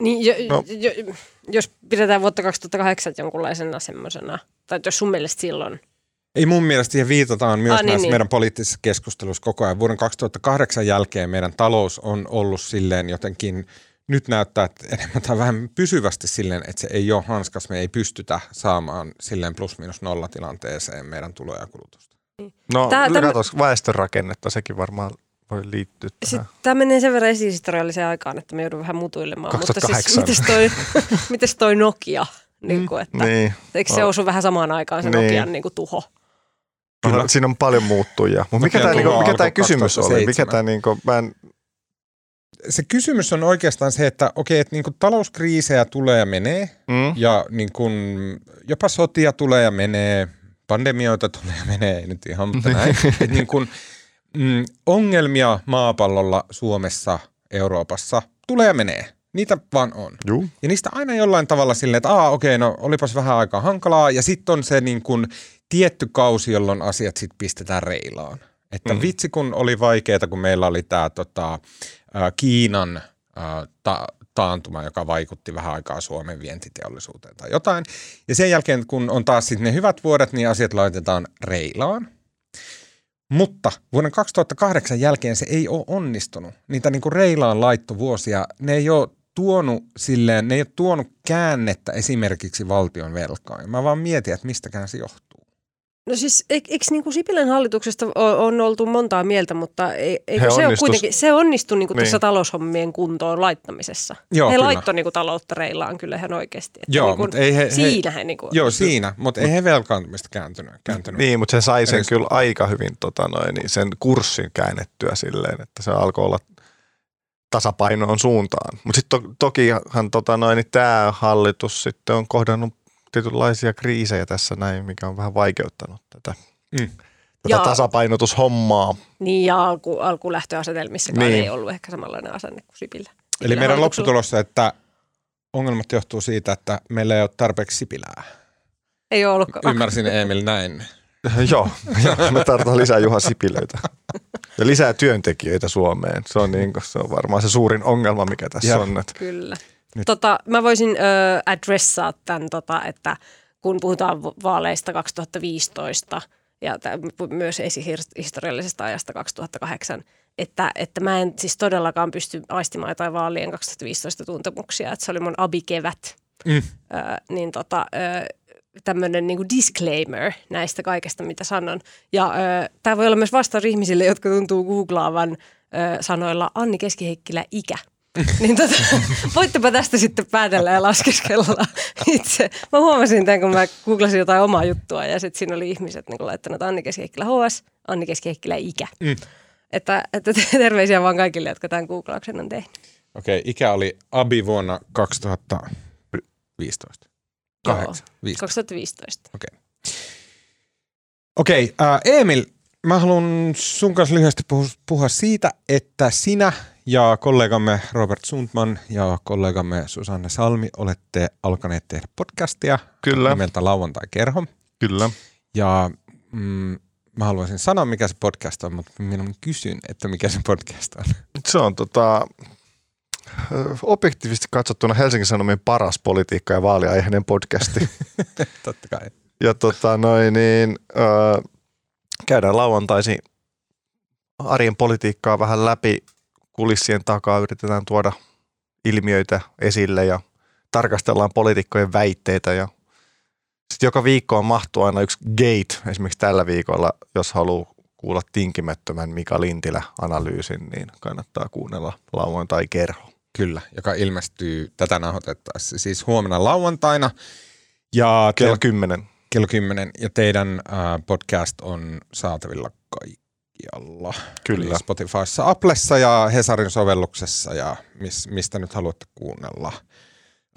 Niin, jo, No. jo, jos pidetään vuotta 2008 jonkunlaisena semmoisena, tai jos sun mielestä silloin, Ei mun mielestä siihen viitataan myös Ah, niin, näissä niin. meidän poliittisissa keskusteluissa koko ajan. Vuoden 2008 jälkeen meidän talous on ollut silleen jotenkin, nyt näyttää, että enemmän tai vähemmän pysyvästi silleen, että se ei ole hanskas. Me ei pystytä saamaan silleen plus minus nolla tilanteeseen meidän tuloja ja kulutusta. No, Tää- Tää, täm- katos, väestörakennetta, sekin varmaan voi liittyä tähän. Sitten tämä menee sen verran esihistorialliseen aikaan, että me joudun vähän mutuilemaan. Mutta siis 2008. mites toi, mites toi Nokia? Niin kuin, että, Niin. Eikö se No. osu vähän samaan aikaan se Niin. Nokian niin kuin tuho? Kyllä. Kyllä. Siinä on paljon muuttujia. Mutta mikä tämä niinku, mikä kysymys oli? Mikä 2007. tämä niinku, mä en, Se kysymys on oikeastaan se, että okei, että niin kuin talouskriisejä tulee ja menee, mm? ja niin kuin jopa sotia tulee ja menee, pandemioita tulee ja menee, ei nyt ihan, mutta näin. Et niin kuin, mm, ongelmia maapallolla, Suomessa, Euroopassa tulee ja menee. Niitä vaan on. Juu. Ja niistä aina jollain tavalla silleen, että aa okei, no olipas vähän aikaa hankalaa. Ja sitten on se niin kuin tietty kausi, jolloin asiat sitten pistetään reilaan. Että Mm. vitsi kun oli vaikeaa, kun meillä oli tämä tota, Kiinan ta- taantuma, joka vaikutti vähän aikaa Suomen vientiteollisuuteen tai jotain. Ja sen jälkeen, kun on taas sitten ne hyvät vuodet, niin asiat laitetaan reilaan. Mutta vuoden 2008 jälkeen se ei ole onnistunut. Niitä niin kuin reilaan laittovuosia, ne ei ole tuonut silleen, ne ei ole tuonut käännettä esimerkiksi valtion velkaan. Mä vaan mietin, että mistäkään se johtuu. No siis eikö, eikö niin kuin Sipilän hallituksesta on oltu montaa mieltä, mutta ei- eikö He se onnistus- kuitenkin, se onnistui niin kuin Niin. tässä taloushommien kuntoon laittamisessa. Joo, he kyllä. laittoi niin kuin taloutta reilaan kyllä ihan oikeasti. Että Joo, niin kuin, ei he, he, siinä he niin kuin, Joo, siinä, mutta ei he velkaantumista kääntynyt. kääntynyt. Niin, mutta se sai sen kyllä aika hyvin tota noin, niin sen kurssin käännettyä silleen, että se alkoi olla tasapainoon suuntaan. Mutta sitten to, tokihan tota noin, niin tämä hallitus sitten on kohdannut tietynlaisia kriisejä tässä näin, mikä on vähän vaikeuttanut tätä, Mm. tätä Ja- tasapainotushommaa. Niin ja alku, alkulähtöasetelmissakaan Niin. ei ollut ehkä samanlainen asenne kuin Sipilä. Eli Sipilän meidän lopputulossa, että ongelmat johtuu siitä, että meillä ei ole tarpeeksi sipilää. Ei ole ollut. Ymmärsin Emil näin. joo, me tarvitaan lisää Juha Sipilöitä. Ja lisää työntekijöitä Suomeen. Se on, niin, se on varmaan se suurin ongelma, mikä tässä Joo. on. Että Kyllä. Nyt. Tota, mä voisin ö, adressaa tämän, tota, että kun puhutaan va- vaaleista 2015 ja tä- myös esihistoriallisesta ajasta 2008, että, että mä en siis todellakaan pysty aistimaan jotain vaalien 2015 tuntemuksia, että se oli mun abikevät. Mm. Ö, niin tota, tämmöinen niin disclaimer näistä kaikesta, mitä sanon. Ja tämä voi olla myös vastaus ihmisille, jotka tuntuu googlaavan ö, sanoilla Anni Keskiheikkilä ikä. niin tota, voittepa tästä sitten päätellä ja laskeskella itse. Mä huomasin tämän, kun mä googlasin jotain omaa juttua ja sitten siinä oli ihmiset niin laittanut Anni Keskiheikkilä HS, Anni Keskiheikkilä ikä. Mm. Että, että terveisiä vaan kaikille, jotka tämän googlauksen on tehnyt. Okei, ikä oli Abi vuonna 2015. Joo. Kahdeksan. 15. 2015. Okei, äh, Emil, mä haluan sun kanssa lyhyesti puhua, puhua siitä, että sinä ja kollegamme Robert Sundman ja kollegamme Susanne Salmi olette alkaneet tehdä podcastia Kyllä. nimeltä Lauantai-kerho. Kyllä. Ja mm, mä haluaisin sanoa, mikä se podcast on, mutta minä kysyn, että mikä se podcast on. Se on tota, objektiivisesti katsottuna Helsingin Sanomien paras politiikka- ja vaaliaiheinen podcasti. Totta kai. ja tota noin, niin, ö, käydään lauantaisin arjen politiikkaa vähän läpi kulissien takaa, yritetään tuoda ilmiöitä esille ja tarkastellaan poliitikkojen väitteitä ja sitten joka viikko on mahtuu aina yksi gate, esimerkiksi tällä viikolla, jos haluaa kuulla tinkimättömän Mika Lintilä-analyysin, niin kannattaa kuunnella lauantai-kerho. Kyllä, joka ilmestyy tätä nauhoitettaessa. Siis huomenna lauantaina. Ja te- Kello 10. kello 10. Ja teidän äh, podcast on saatavilla kaikkialla. Kyllä. Eli Spotifyssa, Applessa ja Hesarin sovelluksessa ja mis, mistä nyt haluatte kuunnella.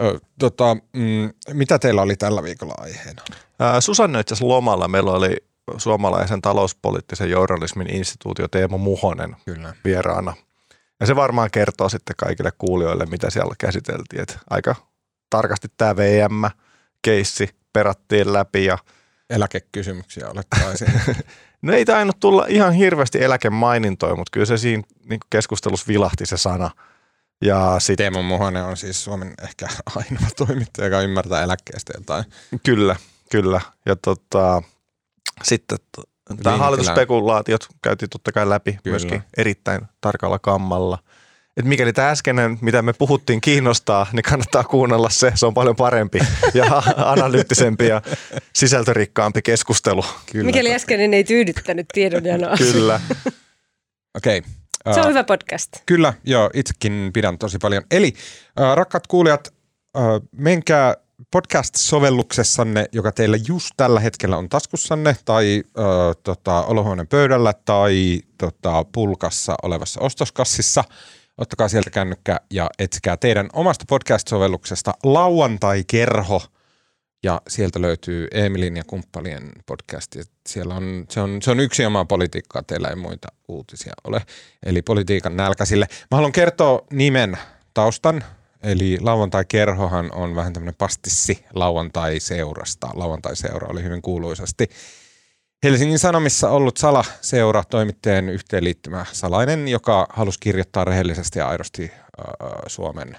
Ö, tota, mm, mitä teillä oli tällä viikolla aiheena? Ää, Susanne itse lomalla. Meillä oli suomalaisen talouspoliittisen journalismin instituutio Teemu Muhonen Kyllä. vieraana. Ja se varmaan kertoo sitten kaikille kuulijoille, mitä siellä käsiteltiin. Et aika tarkasti tämä VM-keissi perattiin läpi ja Eläkekysymyksiä olettaisin. No ei tainnut tulla ihan hirveästi eläkemainintoja, mutta kyllä se siinä niin keskustelussa vilahti se sana. Ja sit, Teemu Muhonen on siis Suomen ehkä ainoa toimittaja, joka ymmärtää eläkkeestä jotain. kyllä, kyllä. Ja tota, sitten tämä hallitusspekulaatiot käytiin totta kai läpi kyllä. myöskin erittäin tarkalla kammalla. Et mikäli tämä äskeinen, mitä me puhuttiin, kiinnostaa, niin kannattaa kuunnella se. Se on paljon parempi ja analyyttisempi ja sisältörikkaampi keskustelu. Kyllä. Mikäli äskeinen ei tyydyttänyt tiedonjanoa. Kyllä. Okei. Se on Äh, hyvä podcast. Kyllä, joo, itsekin pidän tosi paljon. Eli äh, rakkaat kuulijat, äh, menkää podcast-sovelluksessanne, joka teillä just tällä hetkellä on taskussanne tai äh, tota, olohuoneen pöydällä tai tota, pulkassa olevassa ostoskassissa. Ottakaa sieltä kännykkä ja etsikää teidän omasta podcast-sovelluksesta Lauantai-kerho ja sieltä löytyy Emilin ja kumppanien podcast. Ja Siellä on, se, on, se on yksi omaa politiikkaa, teillä ei muita uutisia ole. Eli politiikan nälkäisille. Mä haluan kertoa nimen taustan. Eli lauantai-kerhohan on vähän tämmöinen pastissi lauantai-seurasta. Lauantai-seura oli hyvin kuuluisasti Helsingin Sanomissa ollut Sala-seura toimittajien yhteenliittymä salainen, joka halusi kirjoittaa rehellisesti ja aidosti äh, Suomen,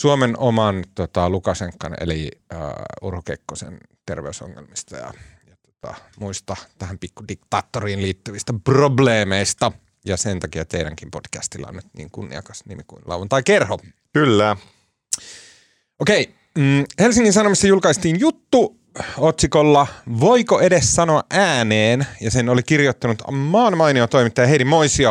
Suomen oman tota, Lukasenkan eli äh, Urho Kekkosen terveysongelmista ja, ja tota, muista tähän pikkudiktaattoriin liittyvistä probleemeista. Ja sen takia teidänkin podcastilla on nyt niin kunniakas nimi kuin Lauantai-kerho. Kyllä. Okei, mm, Helsingin Sanomissa julkaistiin juttu otsikolla Voiko edes sanoa ääneen? Ja sen oli kirjoittanut maan mainio toimittaja Heidi Moisio.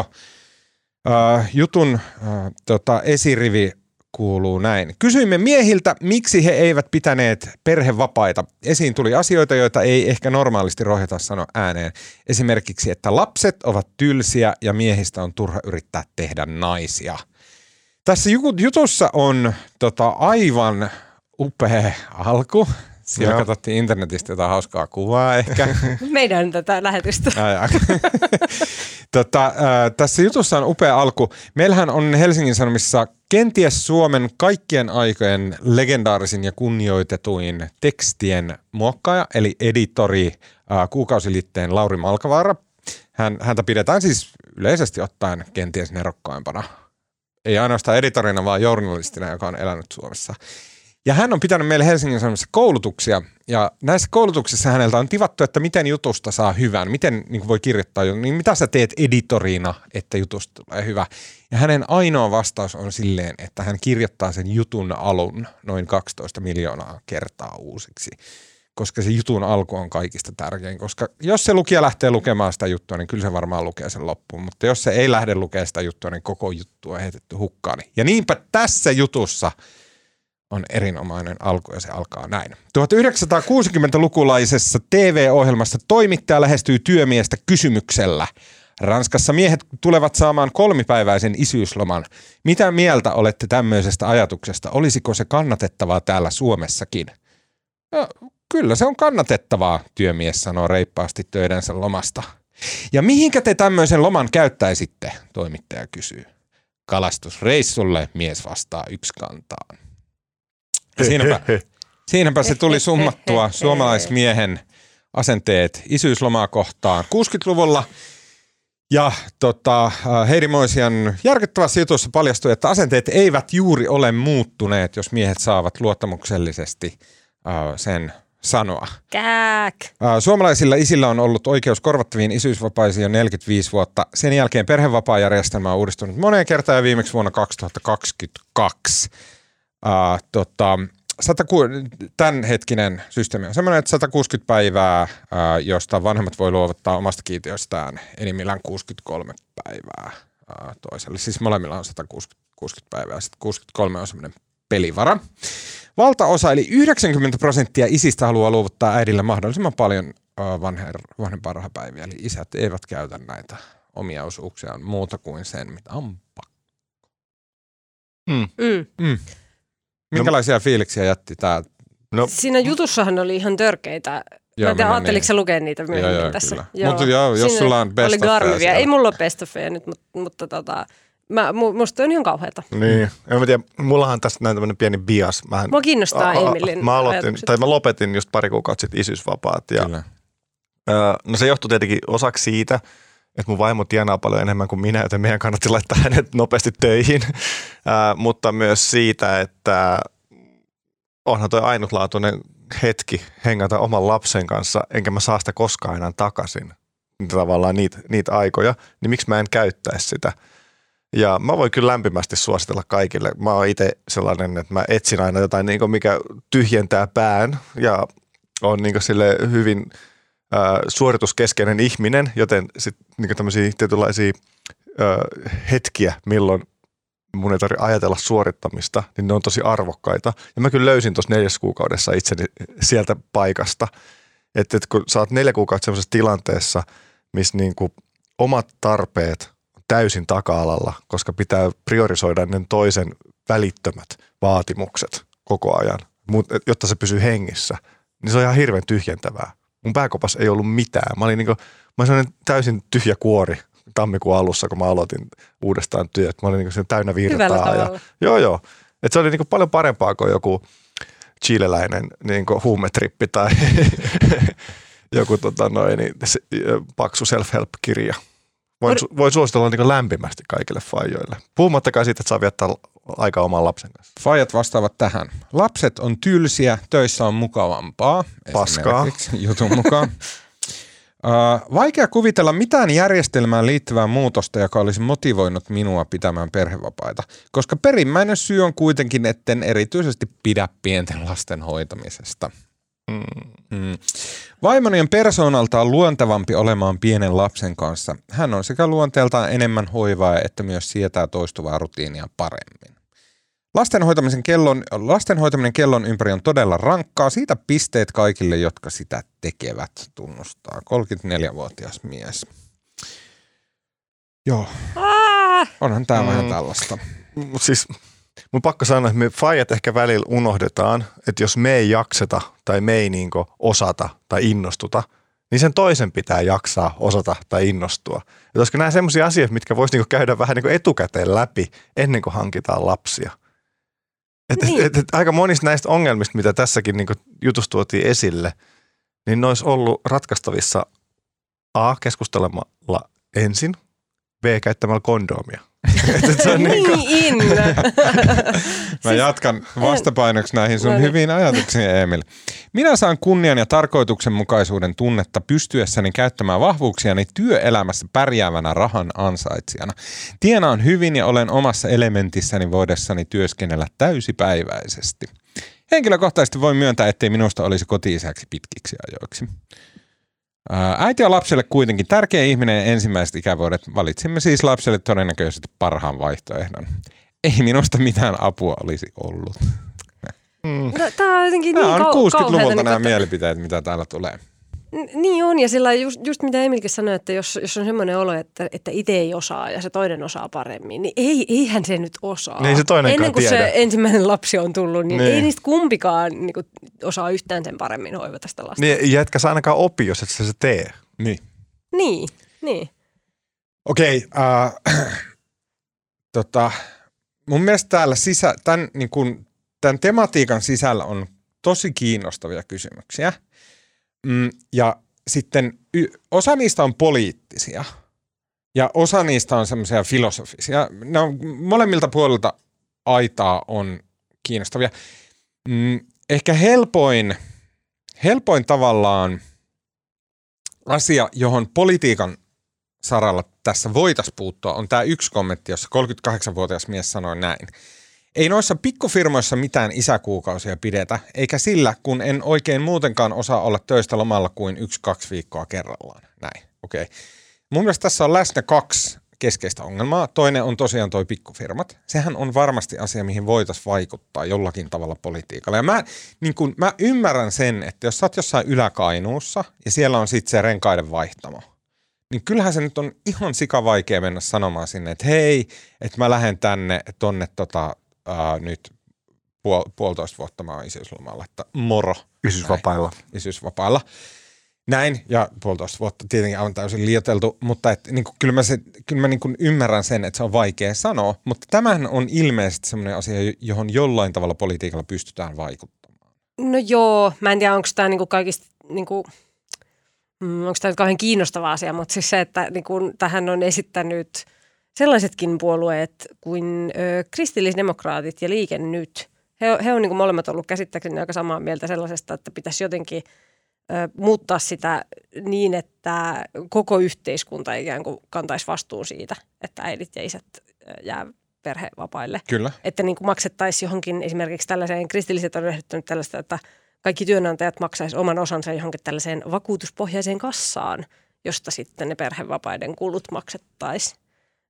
Uh, jutun uh, tota, esirivi kuuluu näin. Kysyimme miehiltä, miksi he eivät pitäneet perhevapaita. Esiin tuli asioita, joita ei ehkä normaalisti rohjeta sanoa ääneen. Esimerkiksi, että lapset ovat tylsiä ja miehistä on turha yrittää tehdä naisia. Tässä ju- jutussa on tota, aivan upea alku. Siellä Joo. katsottiin internetistä jotain hauskaa kuvaa ehkä. Meidän tätä lähetystä. Tota, äh, tässä jutussa on upea alku. Meillähän on Helsingin Sanomissa kenties Suomen kaikkien aikojen legendaarisin ja kunnioitetuin tekstien muokkaaja, eli editori äh, kuukausiliitteen Lauri Malkavaara. Hän, häntä pidetään siis yleisesti ottaen kenties nerokkaimpana. Ei ainoastaan editorina, vaan journalistina, joka on elänyt Suomessa. Ja hän on pitänyt meille Helsingin Sanomissa koulutuksia, ja näissä koulutuksissa häneltä on tivattu, että miten jutusta saa hyvän, miten niin voi kirjoittaa, niin mitä sä teet editoriina, että jutusta tulee hyvä. Ja hänen ainoa vastaus on silleen, että hän kirjoittaa sen jutun alun noin 12 miljoonaa kertaa uusiksi, koska se jutun alku on kaikista tärkein, koska jos se lukija lähtee lukemaan sitä juttua, niin kyllä se varmaan lukee sen loppuun, mutta jos se ei lähde lukemaan sitä juttua, niin koko juttu on heitetty hukkaan. Ja niinpä tässä jutussa – on erinomainen alku ja se alkaa näin. 1960-lukulaisessa TV-ohjelmassa toimittaja lähestyy työmiestä kysymyksellä. Ranskassa miehet tulevat saamaan kolmipäiväisen isyysloman. Mitä mieltä olette tämmöisestä ajatuksesta? Olisiko se kannatettavaa täällä Suomessakin? No, kyllä se on kannatettavaa, työmies sanoo reippaasti töidensä lomasta. Ja mihinkä te tämmöisen loman käyttäisitte, toimittaja kysyy. Kalastusreissulle mies vastaa yksi kantaan. Ja siinäpä, siinäpä se tuli summattua suomalaismiehen asenteet isyyslomaa kohtaan 60-luvulla. Ja tota, Heidi Moisian järkyttävässä jutussa paljastui, että asenteet eivät juuri ole muuttuneet, jos miehet saavat luottamuksellisesti äh, sen sanoa. Kääk. Äh, Suomalaisilla isillä on ollut oikeus korvattaviin isyysvapaisiin jo 45 vuotta. Sen jälkeen perhevapaajärjestelmä on uudistunut moneen kertaan ja viimeksi vuonna 2022. Uh, tota, 106, tämänhetkinen systeemi on sellainen, että 160 päivää, uh, josta vanhemmat voi luovuttaa omasta kiintiöstään enimmillään 63 päivää uh, toiselle. Siis molemmilla on 160 60 päivää, sitten 63 on semmoinen pelivara. Valtaosa eli 90 prosenttia isistä haluaa luovuttaa äidille mahdollisimman paljon vanher, vanhempainrahapäiviä, eli isät eivät käytä näitä omia osuuksiaan muuta kuin sen, mitä on pakko. Mm. Mm. Mm. Minkälaisia fiiliksiä jätti tämä? No, Siinä jutussahan oli ihan törkeitä. Joo, Mä en tiedä, mennään ajatteliko niin. sä lukea niitä myöhemmin joo, tässä? kyllä. Mut joo, jos Siinä sulla on best oli garmivia. siellä. Ei mulla ole best ofeja nyt, mutta, mutta tota, mä, mu- musta on ihan kauheata. niin. En mä tiedä, mullahan tässä näin tämmöinen pieni bias. Mähän, Mua kiinnostaa A- a- Emilin Mä aloitin, ajatukset. tai mä lopetin just pari kuukautta sitten isyysvapaat ja Kyllä. Öö, no se johtuu tietenkin osaksi siitä, että mun vaimo tienaa paljon enemmän kuin minä, joten meidän kannatti laittaa hänet nopeasti töihin. Öö, mutta myös siitä, että onhan toi ainutlaatuinen hetki hengata oman lapsen kanssa, enkä mä saa sitä koskaan enää takaisin tavallaan niitä, niitä aikoja, niin miksi mä en käyttäisi sitä. Ja mä voin kyllä lämpimästi suositella kaikille. Mä oon itse sellainen, että mä etsin aina jotain, niin mikä tyhjentää pään ja on niin sille hyvin suorituskeskeinen ihminen, joten sitten niin tämmöisiä tietynlaisia äh, hetkiä, milloin mun ei tarvitse ajatella suorittamista, niin ne on tosi arvokkaita. Ja mä kyllä löysin tuossa neljäs kuukaudessa itseni sieltä paikasta. Että et kun sä oot neljä kuukautta semmoisessa tilanteessa, missä niin kuin omat tarpeet täysin taka-alalla, koska pitää priorisoida ne toisen välittömät vaatimukset koko ajan, jotta se pysyy hengissä, niin se on ihan hirveän tyhjentävää. Mun pääkopas ei ollut mitään. Mä olin, niin kuin, mä olin täysin tyhjä kuori tammikuun alussa, kun mä aloitin uudestaan työt. Mä olin niin kuin täynnä virtaa. Ja, joo, joo. Et se oli niin kuin paljon parempaa kuin joku chileläinen niin kuin huumetrippi tai joku tota noin, niin, se, paksu self-help-kirja. Voin, voin suositella niin lämpimästi kaikille fajoille. Puhumattakaan siitä, että saa viettää aika oman lapsen kanssa. Fajat vastaavat tähän. Lapset on tylsiä, töissä on mukavampaa. Paskaa. Jutun mukaan. Vaikea kuvitella mitään järjestelmään liittyvää muutosta, joka olisi motivoinut minua pitämään perhevapaita, koska perimmäinen syy on kuitenkin, etten erityisesti pidä pienten lasten hoitamisesta. Mm. Mm. Vaimoni on persoonaltaan luontevampi olemaan pienen lapsen kanssa. Hän on sekä luonteeltaan enemmän hoivaa että myös sietää toistuvaa rutiinia paremmin. Lasten hoitamisen kellon, lasten hoitaminen kellon ympäri on todella rankkaa. Siitä pisteet kaikille, jotka sitä tekevät, tunnustaa 34-vuotias mies. Joo. Onhan tämä mm. vähän tällaista. Siis mun pakko sanoa, että me faijat ehkä välillä unohdetaan, että jos me ei jakseta tai me ei niinku osata tai innostuta, niin sen toisen pitää jaksaa, osata tai innostua. Ja olisiko nämä sellaisia asioita, mitkä voisi niinku käydä vähän niinku etukäteen läpi ennen kuin hankitaan lapsia. Et, niin. et, et, aika monista näistä ongelmista, mitä tässäkin niinku jutussa tuotiin esille, niin ne olisi ollut ratkaistavissa A. keskustelemalla ensin, B. käyttämällä kondomia – se on niin, kuin... in. Mä siis, jatkan vastapainoksi näihin sun no niin. hyviin ajatuksiin, Emil. Minä saan kunnian ja tarkoituksenmukaisuuden tunnetta pystyessäni käyttämään vahvuuksiani työelämässä pärjäävänä rahan ansaitsijana. Tienaan hyvin ja olen omassa elementissäni voidessani työskennellä täysipäiväisesti. Henkilökohtaisesti voin myöntää, ettei minusta olisi koti-isäksi pitkiksi ajoiksi. Äiti on lapselle kuitenkin tärkeä ihminen ensimmäiset ikävuodet. Valitsimme siis lapselle todennäköisesti parhaan vaihtoehdon. Ei minusta mitään apua olisi ollut. Mm. No, tämä on jotenkin niin on 60-luvulta niin nämä kuin... mielipiteet, mitä täällä tulee. Niin on, ja sillä just, just mitä Emilkin sanoi, että jos, jos on semmoinen olo, että, että itse ei osaa ja se toinen osaa paremmin, niin ei, eihän se nyt osaa. Niin se Ennen kuin tiedä. se ensimmäinen lapsi on tullut, niin, niin. ei niistä kumpikaan niin kuin, osaa yhtään sen paremmin hoivata sitä lasta. Niin, ja etkä sä ainakaan opi, jos et sä se tee. Niin. Niin, niin. Okei, okay, uh, tota, mun mielestä täällä sisä, tämän, niin kun, tämän tematiikan sisällä on tosi kiinnostavia kysymyksiä – Mm, ja sitten y- osa niistä on poliittisia ja osa niistä on semmoisia filosofisia. Ne on, molemmilta puolilta aitaa on kiinnostavia. Mm, ehkä helpoin, helpoin tavallaan asia, johon politiikan saralla tässä voitaisiin puuttua, on tämä yksi kommentti, jossa 38-vuotias mies sanoi näin. Ei noissa pikkufirmoissa mitään isäkuukausia pidetä, eikä sillä, kun en oikein muutenkaan osaa olla töistä lomalla kuin yksi-kaksi viikkoa kerrallaan. Näin, okei. Okay. Mun mielestä tässä on läsnä kaksi keskeistä ongelmaa. Toinen on tosiaan toi pikkufirmat. Sehän on varmasti asia, mihin voitaisiin vaikuttaa jollakin tavalla politiikalla. Ja mä, niin kun, mä ymmärrän sen, että jos sä oot jossain yläkainuussa ja siellä on sitten se renkaiden vaihtamo, niin kyllähän se nyt on ihan sikavaikea mennä sanomaan sinne, että hei, että mä lähden tänne, tonne tota, ää, nyt puol, puolitoista vuotta mä oon isyyslomalla, että moro. Isyysvapailla. Näin. Isyysvapailla. Näin, ja puolitoista vuotta tietenkin on täysin liioteltu, mutta et, niin kuin, kyllä mä, se, kyllä mä niin kuin ymmärrän sen, että se on vaikea sanoa, mutta tämähän on ilmeisesti sellainen asia, johon jollain tavalla politiikalla pystytään vaikuttamaan. No joo, mä en tiedä, onko tämä niin kaikista, niin kuin, mm, onko tämä nyt kauhean kiinnostava asia, mutta siis se, että niin kun, tähän on esittänyt sellaisetkin puolueet kuin ö, kristillisdemokraatit ja liike nyt. He, he on niin molemmat ollut käsittääkseni aika samaa mieltä sellaisesta, että pitäisi jotenkin ö, muuttaa sitä niin, että koko yhteiskunta ikään kuin kantaisi vastuun siitä, että äidit ja isät jää perhevapaille. Kyllä. Että niin kuin maksettaisiin johonkin esimerkiksi tällaiseen, kristilliset on ehdottanut tällaista, että kaikki työnantajat maksaisi oman osansa johonkin tällaiseen vakuutuspohjaiseen kassaan, josta sitten ne perhevapaiden kulut maksettaisiin.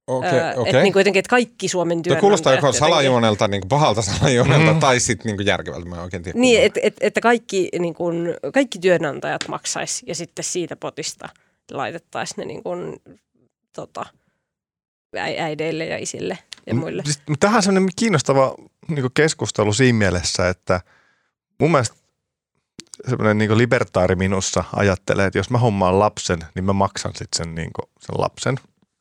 Okei, Öö, okei. Että niin jotenkin, että kaikki Suomen Tuo työnantajat kuulostaa joko salajuonelta, niin pahalta salajuonelta, mm. tai sitten niin järkevältä. Mä oikein tiedä. Niin, että et, että kaikki, niin kuin, kaikki työnantajat maksaisi ja sitten siitä potista laitettaisiin ne niin kuin, tota, äi- äideille ja isille ja muille. Siis, tähän on sellainen kiinnostava niin keskustelu siinä mielessä, että mun mielestä semmoinen niin libertaari minussa ajattelee, että jos mä hommaan lapsen, niin mä maksan sitten sen, niin sen lapsen.